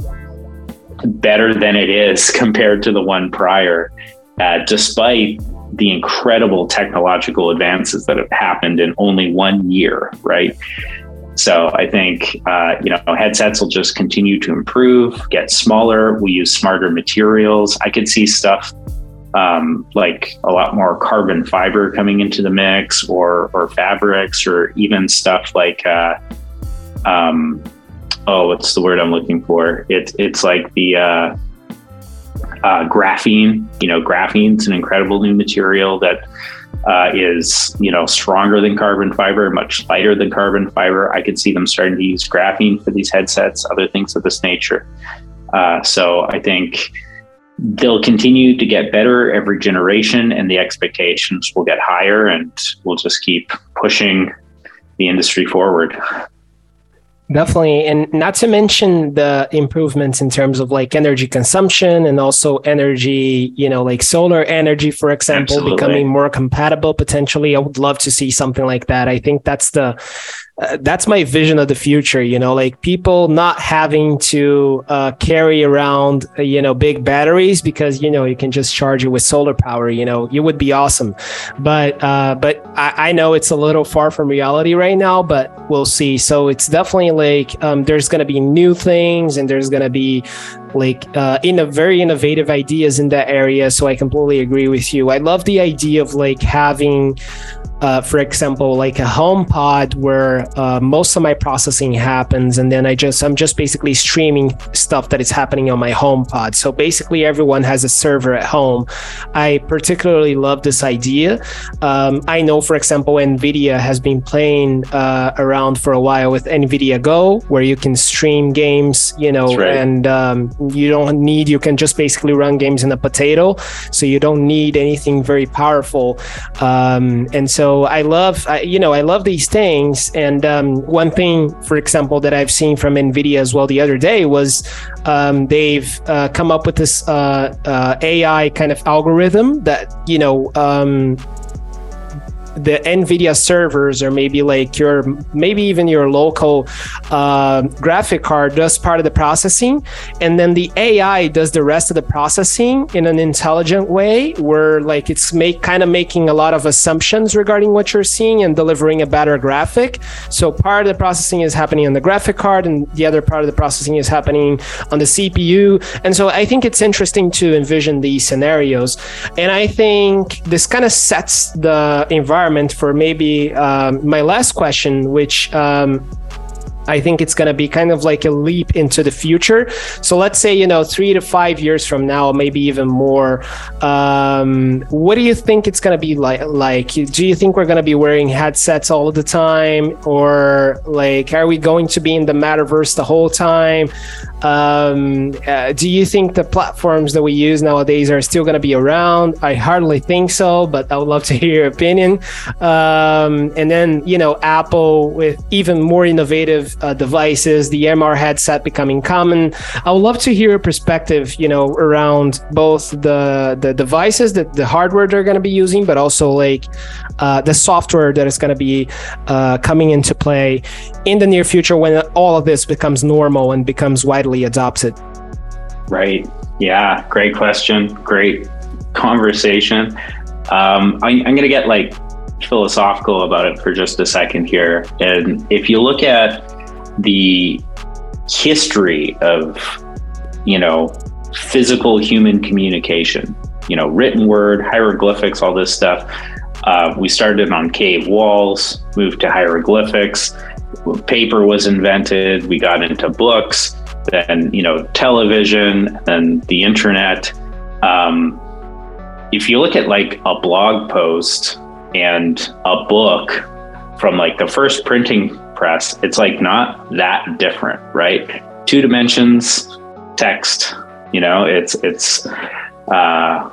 better than it is compared to the one prior, uh, despite the incredible technological advances that have happened in only one year, right? So I think uh, you know headsets will just continue to improve, get smaller. We use smarter materials. I could see stuff um, like a lot more carbon fiber coming into the mix, or or fabrics, or even stuff like uh, um, oh, what's the word I'm looking for? It's it's like the uh, uh, graphene. You know, graphene's an incredible new material that uh, is you know stronger than carbon fiber, much lighter than carbon fiber. I could see them starting to use graphene for these headsets, other things of this nature. Uh, so I think they'll continue to get better every generation, and the expectations will get higher, and we'll just keep pushing the industry forward. Definitely. And not to mention the improvements in terms of like energy consumption and also energy, you know, like solar energy, for example, Absolutely. becoming more compatible potentially. I would love to see something like that. I think that's the uh, that's my vision of the future you know like people not having to uh, carry around uh, you know big batteries because you know you can just charge it with solar power you know it would be awesome. But uh, but I, I, know it's a little far from reality right now but we'll see. So it's definitely like um, there's to be new things and there's to be like uh, in a very innovative ideas in that area. So i completely agree with you. I love the idea of like having uh, for example, like a home pod where uh, most of my processing happens, and then I just I'm just basically streaming stuff that is happening on my home pod. So basically, everyone has a server at home. I particularly love this idea. Um, I know, for example, Nvidia has been playing uh, around for a while with Nvidia Go, where you can stream games, you know, right. and um, you don't need you can just basically run games in a potato, so you don't need anything very powerful, um, and so so I love, I, you know, I love these things. And um, one thing, for example, that I've seen from NVIDIA as well the other day was um, they've uh, come up with this uh, uh, AI kind of algorithm that, you know, um, the NVIDIA servers or maybe like your maybe even your local uh, graphic card does part of the processing, and then the AI does the rest of the processing in an intelligent way, where like it's make kind of making a lot of assumptions regarding what you're seeing and delivering a better graphic. So part of the processing is happening on the graphic card, and the other part of the processing is happening on the CPU. And so I think it's interesting to envision these scenarios, and I think this kind of sets the environment for maybe um, my last question, which um, I think it's going to be kind of like a leap into the future. So let's say, you know, three to five years from now, maybe even more. Um, what do you think it's going to be like? Like, do you think we're going to be wearing headsets all the time, or like, are we going to be in the metaverse the whole time? Um, uh, do you think the platforms that we use nowadays are still going to be around? I hardly think so, but I would love to hear your opinion. Um, and then, you know, Apple with even more innovative uh, devices, the MR headset becoming common. I would love to hear your perspective, you know, around both the the devices, that the hardware they're going to be using, but also like uh, the software that is going to be uh, coming into play in the near future when all of this becomes normal and becomes widely widely adopted? Right. Yeah. Great question. Great conversation. Um, I, I'm going to get like philosophical about it for just a second here. And if you look at the history of, you know, physical human communication, you know, written word, hieroglyphics, all this stuff. Uh, we started on cave walls, moved to hieroglyphics. Paper was invented. We got into books then you know television, and the internet. Um, if you look at like a blog post and a book from like the first printing press, it's like not that different, right? Two dimensions, text. You know, it's it's uh,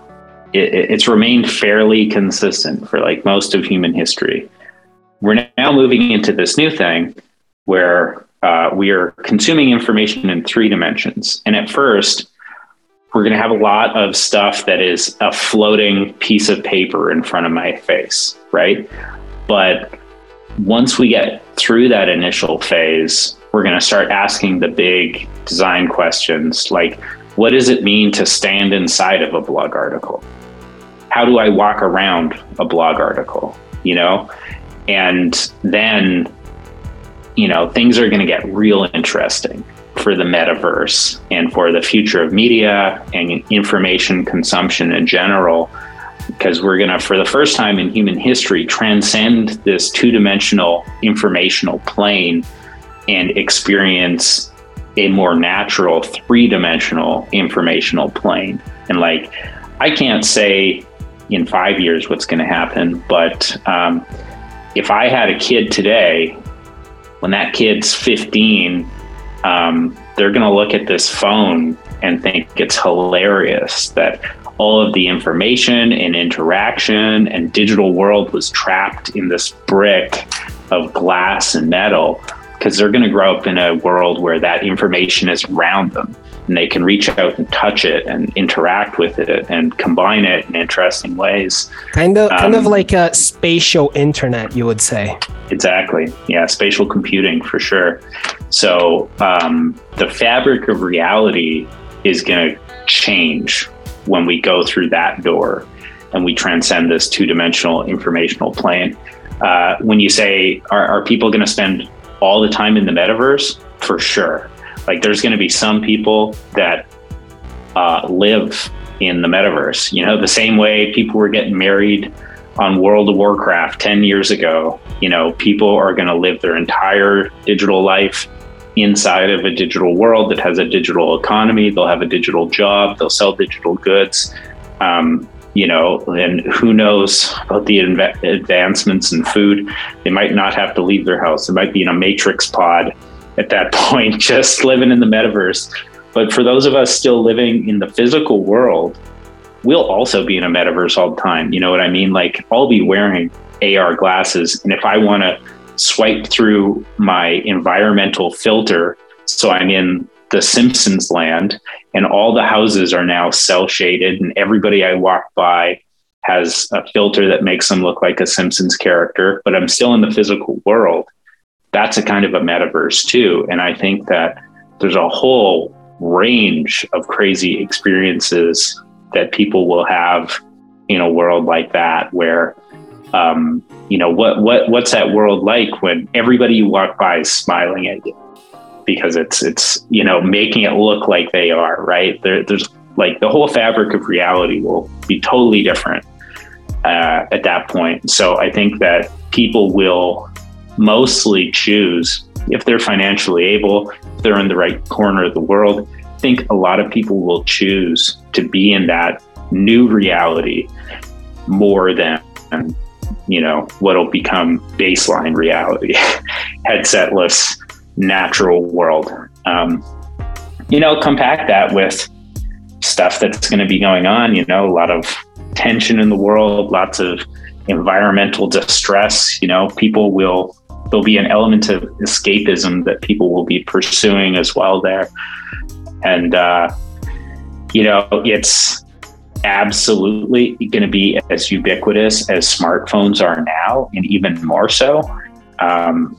it, it's remained fairly consistent for like most of human history. We're now moving into this new thing where uh, we are consuming information in three dimensions. And at first, we're going to have a lot of stuff that is a floating piece of paper in front of my face, right? But once we get through that initial phase, we're going to start asking the big design questions like, what does it mean to stand inside of a blog article? How do I walk around a blog article? You know? And then you know, things are going to get real interesting for the metaverse and for the future of media and information consumption in general because we're going to for the first time in human history transcend this two-dimensional informational plane and experience a more natural three-dimensional informational plane. And like i can't say in five years what's going to happen but um, if i had a kid today when that kid's 15, um, they're going to look at this phone and think it's hilarious that all of the information and interaction and digital world was trapped in this brick of glass and metal because they're going to grow up in a world where that information is around them and they can reach out and touch it and interact with it and combine it in interesting ways. Kind of, um, kind of um, like a spatial internet, you would say. Exactly. Yeah, spatial computing for sure. So um, the fabric of reality is going to change when we go through that door and we transcend this two-dimensional informational plane. Uh, when you say, are, are people going to spend all the time in the metaverse? For sure like there's going to be some people that uh, live in the metaverse. You know, the same way people were getting married on World of Warcraft 10 years ago, you know, people are going to live their entire digital life inside of a digital world that has a digital economy. They'll have a digital job, they'll sell digital goods. Um, you know, and who knows about the advancements in food? They might not have to leave their house. They might be in a matrix pod at that point, just living in the metaverse. But for those of us still living in the physical world, we'll also be in a metaverse all the time. You know what I mean? Like I'll be wearing AR glasses. And if I want to swipe through my environmental filter, so I'm in the Simpsons land and all the houses are now cel shaded and everybody I walk by has a filter that makes them look like a Simpsons character, but I'm still in the physical world. That's a kind of a metaverse too. And I think that there's a whole range of crazy experiences that people will have in a world like that where um, you know what what what's that world like when everybody you walk by is smiling at you? Because it's it's you know making it look like they are right? There, there's like the whole fabric of reality will be totally different uh, at that point. So i think that people will mostly choose if they're financially able if they're in the right corner of the world. I think a lot of people will choose to be in that new reality more than you know what'll become baseline reality headsetless natural world. Um, you know compact that with stuff that's going to be going on you know a lot of tension in the world lots of environmental distress you know people will there'll be an element of escapism that people will be pursuing as well there and uh, you know it's absolutely going to be as ubiquitous as smartphones are now, and even more so. Um,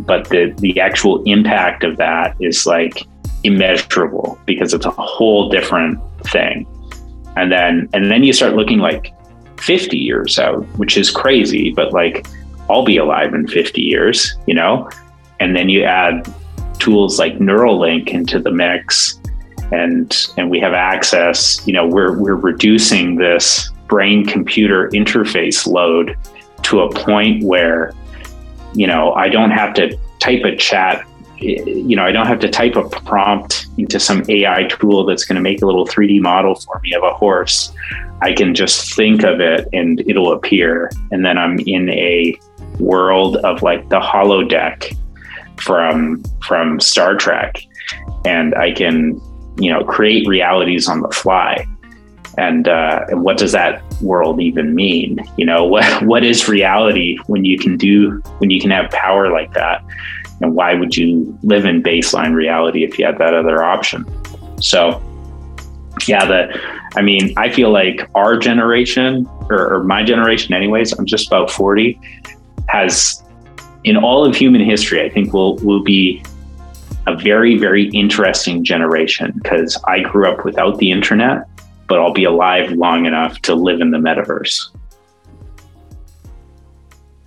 but the the actual impact of that is like immeasurable because it's a whole different thing. And then and then you start looking like 50 years out, which is crazy, but like I'll be alive in 50 years, you know? And then you add tools like Neuralink into the mix and and we have access you know we're we're reducing this brain computer interface load to a point where you know I don't have to type a chat you know I don't have to type a prompt into some AI tool that's going to make a little 3D model for me of a horse I can just think of it and it'll appear and then I'm in a world of like the holodeck from from Star Trek. And I can you know create realities on the fly. And uh, and what does that world even mean? You know what what is reality when you can do when you can have power like that? And why would you live in baseline reality if you had that other option? So yeah the i mean i feel like our generation or, or my generation anyways i'm just about 40 has in all of human history i think will will be a very, very interesting generation because I grew up without the internet, but I'll be alive long enough to live in the metaverse.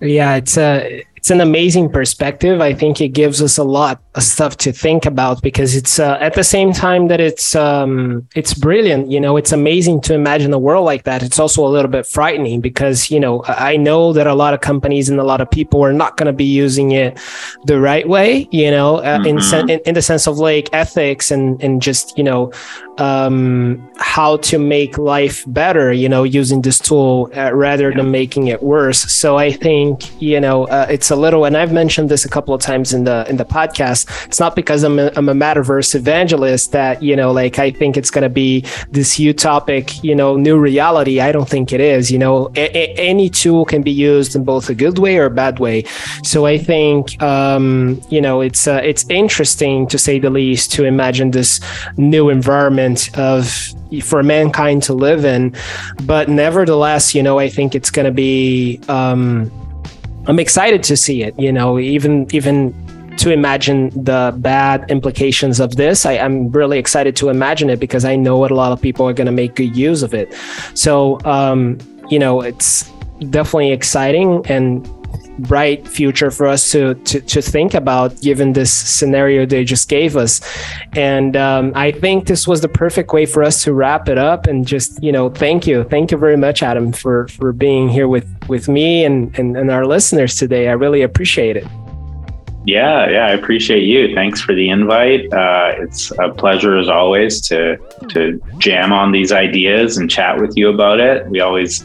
Yeah, it's a it's an amazing perspective. I think it gives us a lot stuff to think about because it's uh, at the same time that it's um, it's brilliant. You know, it's amazing to imagine a world like that. It's also a little bit frightening because you know I know that a lot of companies and a lot of people are not going to be using it the right way. You know, uh, mm-hmm. in, in in the sense of like ethics and and just you know um, how to make life better. You know, using this tool uh, rather yeah. than making it worse. So I think you know uh, it's a little, and I've mentioned this a couple of times in the in the podcast. It's not because I'm a, I'm a metaverse evangelist that you know, like I think it's going to be this utopic, you know, new reality. I don't think it is. You know, a, a, any tool can be used in both a good way or a bad way. So I think um, you know, it's uh, it's interesting to say the least to imagine this new environment of for mankind to live in. But nevertheless, you know, I think it's going to be um, I'm excited to see it. You know, even even to imagine the bad implications of this. I, am really excited to imagine it because I know what a lot of people are going to make good use of it. So, um, you know, it's definitely exciting and bright future for us to, to to think about given this scenario they just gave us and um, i think this was the perfect way for us to wrap it up and just you know thank you thank you very much adam for for being here with with me and and, and our listeners today i really appreciate it yeah, yeah, I appreciate you. Thanks for the invite. Uh, it's a pleasure as always to to jam on these ideas and chat with you about it. We always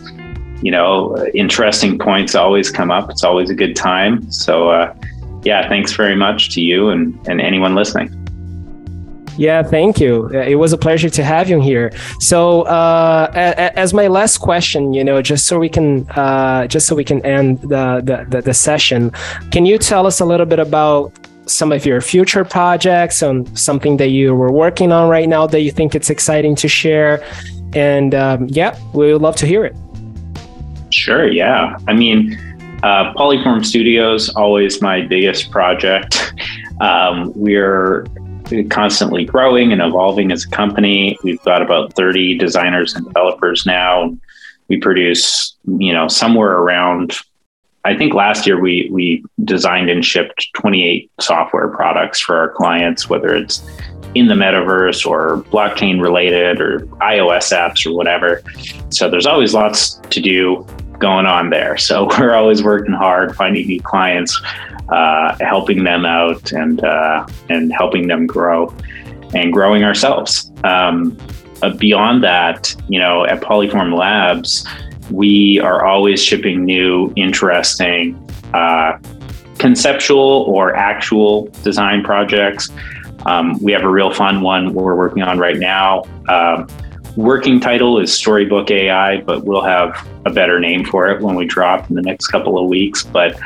you know, interesting points always come up. It's always a good time. So, uh, yeah, thanks very much to you and, and anyone listening. Yeah, thank you. It was a pleasure to have you here. So, uh, as my last question, you know, just so we can, uh, just so we can end the, the, the the session, can you tell us a little bit about some of your future projects and something that you were working on right now that you think it's exciting to share? And um, yeah, we would love to hear it. Sure. Yeah. I mean, uh, Polyform Studios always my biggest project. Um, we're constantly growing and evolving as a company. We've got about 30 designers and developers now. We produce, you know, somewhere around I think last year we we designed and shipped 28 software products for our clients, whether it's in the metaverse or blockchain related or iOS apps or whatever. So there's always lots to do going on there. So we're always working hard, finding new clients, uh, helping them out, and uh, and helping them grow, and growing ourselves. Um, uh, beyond that, you know, at Polyform Labs, we are always shipping new, interesting, uh, conceptual or actual design projects. Um, we have a real fun one we're working on right now. Um, working title is Storybook AI, but we'll have a better name for it when we drop in the next couple of weeks. But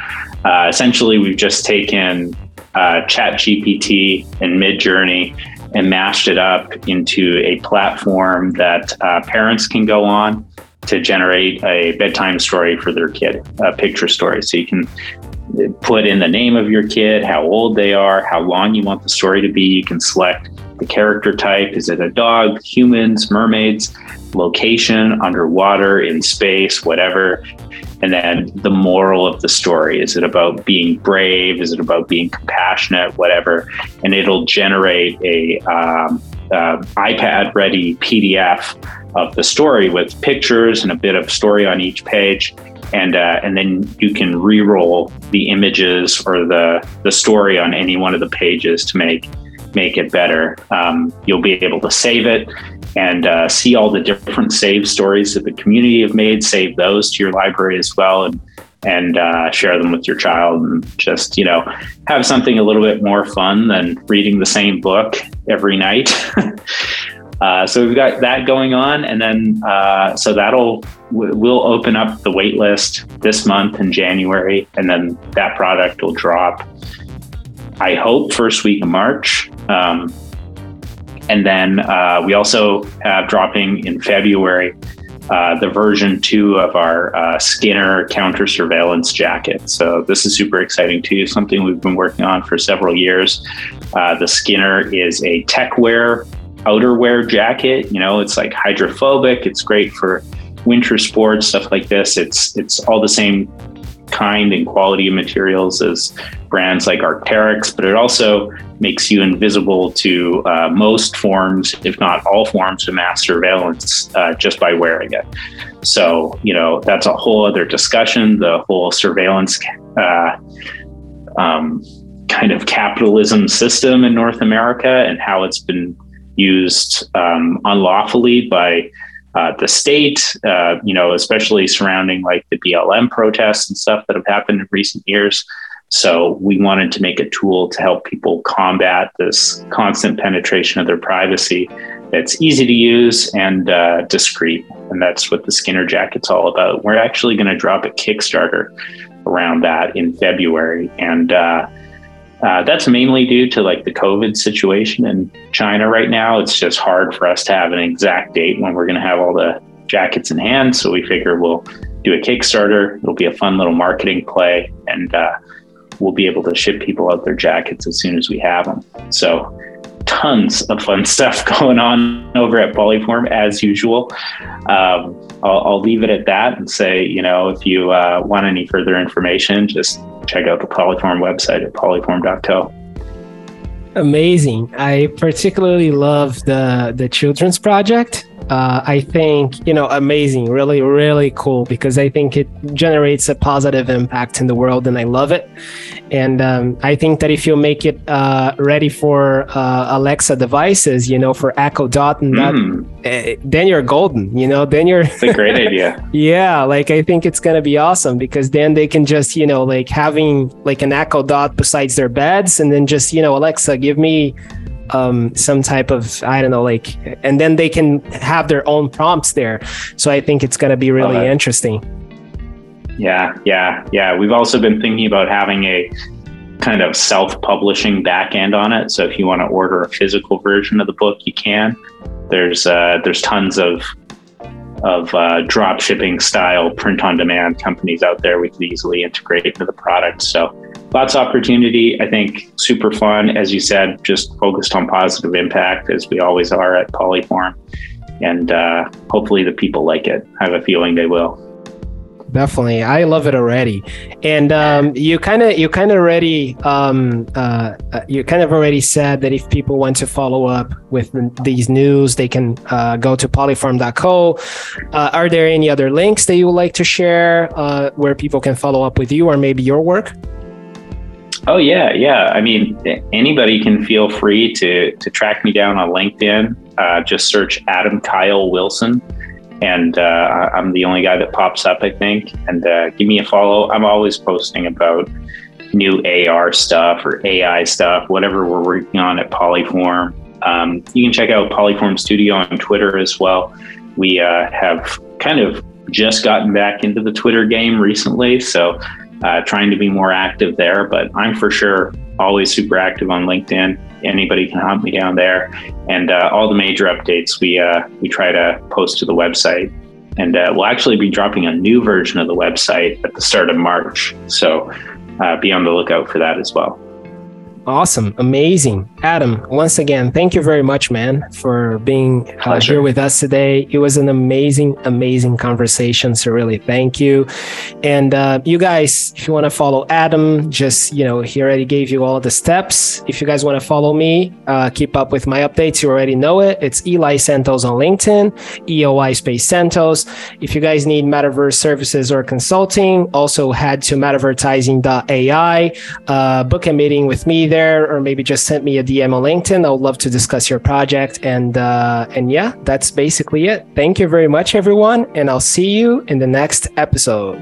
uh, essentially, we've just taken uh, ChatGPT and Midjourney and mashed it up into a platform that uh, parents can go on to generate a bedtime story for their kid, a picture story. So you can put in the name of your kid, how old they are, how long you want the story to be. You can select the character type. Is it a dog, humans, mermaids, location, underwater, in space, whatever. And then the moral of the story. Is it about being brave? Is it about being compassionate? Whatever. And it'll generate a um, uh, iPad ready PDF of the story with pictures and a bit of story on each page. And, uh, and then you can re-roll the images or the, the story on any one of the pages to make make it better. Um, you'll be able to save it and uh, see all the different save stories that the community have made. Save those to your library as well, and and uh, share them with your child and just you know have something a little bit more fun than reading the same book every night uh, so we've got that going on and then uh, so that'll we'll open up the wait list this month in january and then that product will drop i hope first week of march um, and then uh, we also have dropping in february uh, the version two of our uh, Skinner counter surveillance jacket. So this is super exciting too. Something we've been working on for several years. Uh, the Skinner is a tech wear outerwear jacket. You know, it's like hydrophobic. It's great for winter sports stuff like this. It's it's all the same kind and quality of materials as brands like Arc'teryx, but it also makes you invisible to uh, most forms, if not all forms of mass surveillance, uh, just by wearing it. So, you know, that's a whole other discussion. The whole surveillance uh, um, kind of capitalism system in North America and how it's been used um, unlawfully by uh, the state, uh, you know, especially surrounding like the BLM protests and stuff that have happened in recent years. So we wanted to make a tool to help people combat this constant penetration of their privacy that's easy to use and uh, discreet. And that's what the Skinner jacket's all about. We're actually going to drop a Kickstarter around that in February. And uh, uh, that's mainly due to like the COVID situation in China right now. It's just hard for us to have an exact date when we're going to have all the jackets in hand. So we figure we'll do a Kickstarter. It'll be a fun little marketing play, and uh, we'll be able to ship people out their jackets as soon as we have them. So tons of fun stuff going on over at Polyform as usual. Um, I'll, I'll, leave it at that and say, you know, if you uh, want any further information, just check out the Polyform website at polyform.co. Amazing. I particularly love the the children's project uh, I think, you know, amazing, really, really cool because I think it generates a positive impact in the world and I love it. And um, I think that if you make it uh, ready for uh, Alexa devices, you know, for Echo Dot and that, mm. then you're golden, you know, then you're. It's a great idea. yeah. Like, I think it's going to be awesome because then they can just, you know, like having like an Echo Dot besides their beds and then just, you know, Alexa, give me um, some type of I don't know, like, and then they can have their own prompts there. So I think it's going to be really interesting. Yeah, yeah, yeah. We've also been thinking about having a kind of self-publishing backend on it. So if you want to order a physical version of the book, you can. There's uh, there's tons of of uh, drop shipping style print on demand companies out there we could easily integrate into the product. So lots of opportunity. I think super fun, as you said, just focused on positive impact as we always are at Polyform. And uh, hopefully the people like it. I have a feeling they will definitely i love it already and um, you kind of you kind of already um, uh, uh, you kind of already said that if people want to follow up with these news they can uh, go to polyform.co uh, are there any other links that you would like to share uh, where people can follow up with you or maybe your work Oh yeah, yeah. I mean, anybody can feel free to to track me down on LinkedIn. Uh, just search Adam Kyle Wilson and uh, I'm the only guy that pops up, I think. And uh, give me a follow. I'm always posting about new AR stuff or AI stuff, whatever we're working on at Polyform. Um, you can check out Polyform Studio on Twitter as well. We uh, have kind of just gotten back into the Twitter game recently, so uh, trying to be more active there. But I'm for sure always super active on LinkedIn anybody can hunt me down there. And uh, all the major updates we uh, we try to post to the website. And uh, we'll actually be dropping a new version of the website at the start of March. So uh, be on the lookout for that as well. Awesome. Amazing. Adam, once again, thank you very much, man, for being uh, here with us today. It was an amazing, amazing conversation. So, really, thank you. And uh, you guys, if you want to follow Adam, just, you know, he already gave you all the steps. If you guys want to follow me, uh, keep up with my updates. You already know it. It's Eli Santos on LinkedIn, EOI Space Santos. If you guys need metaverse services or consulting, also head to metavertising.ai, uh, book a meeting with me there there, or maybe just send me a DM on LinkedIn. I would love to discuss your project. And uh, and yeah, that's basically it. Thank you very much, everyone, and I'll see you in the next episode.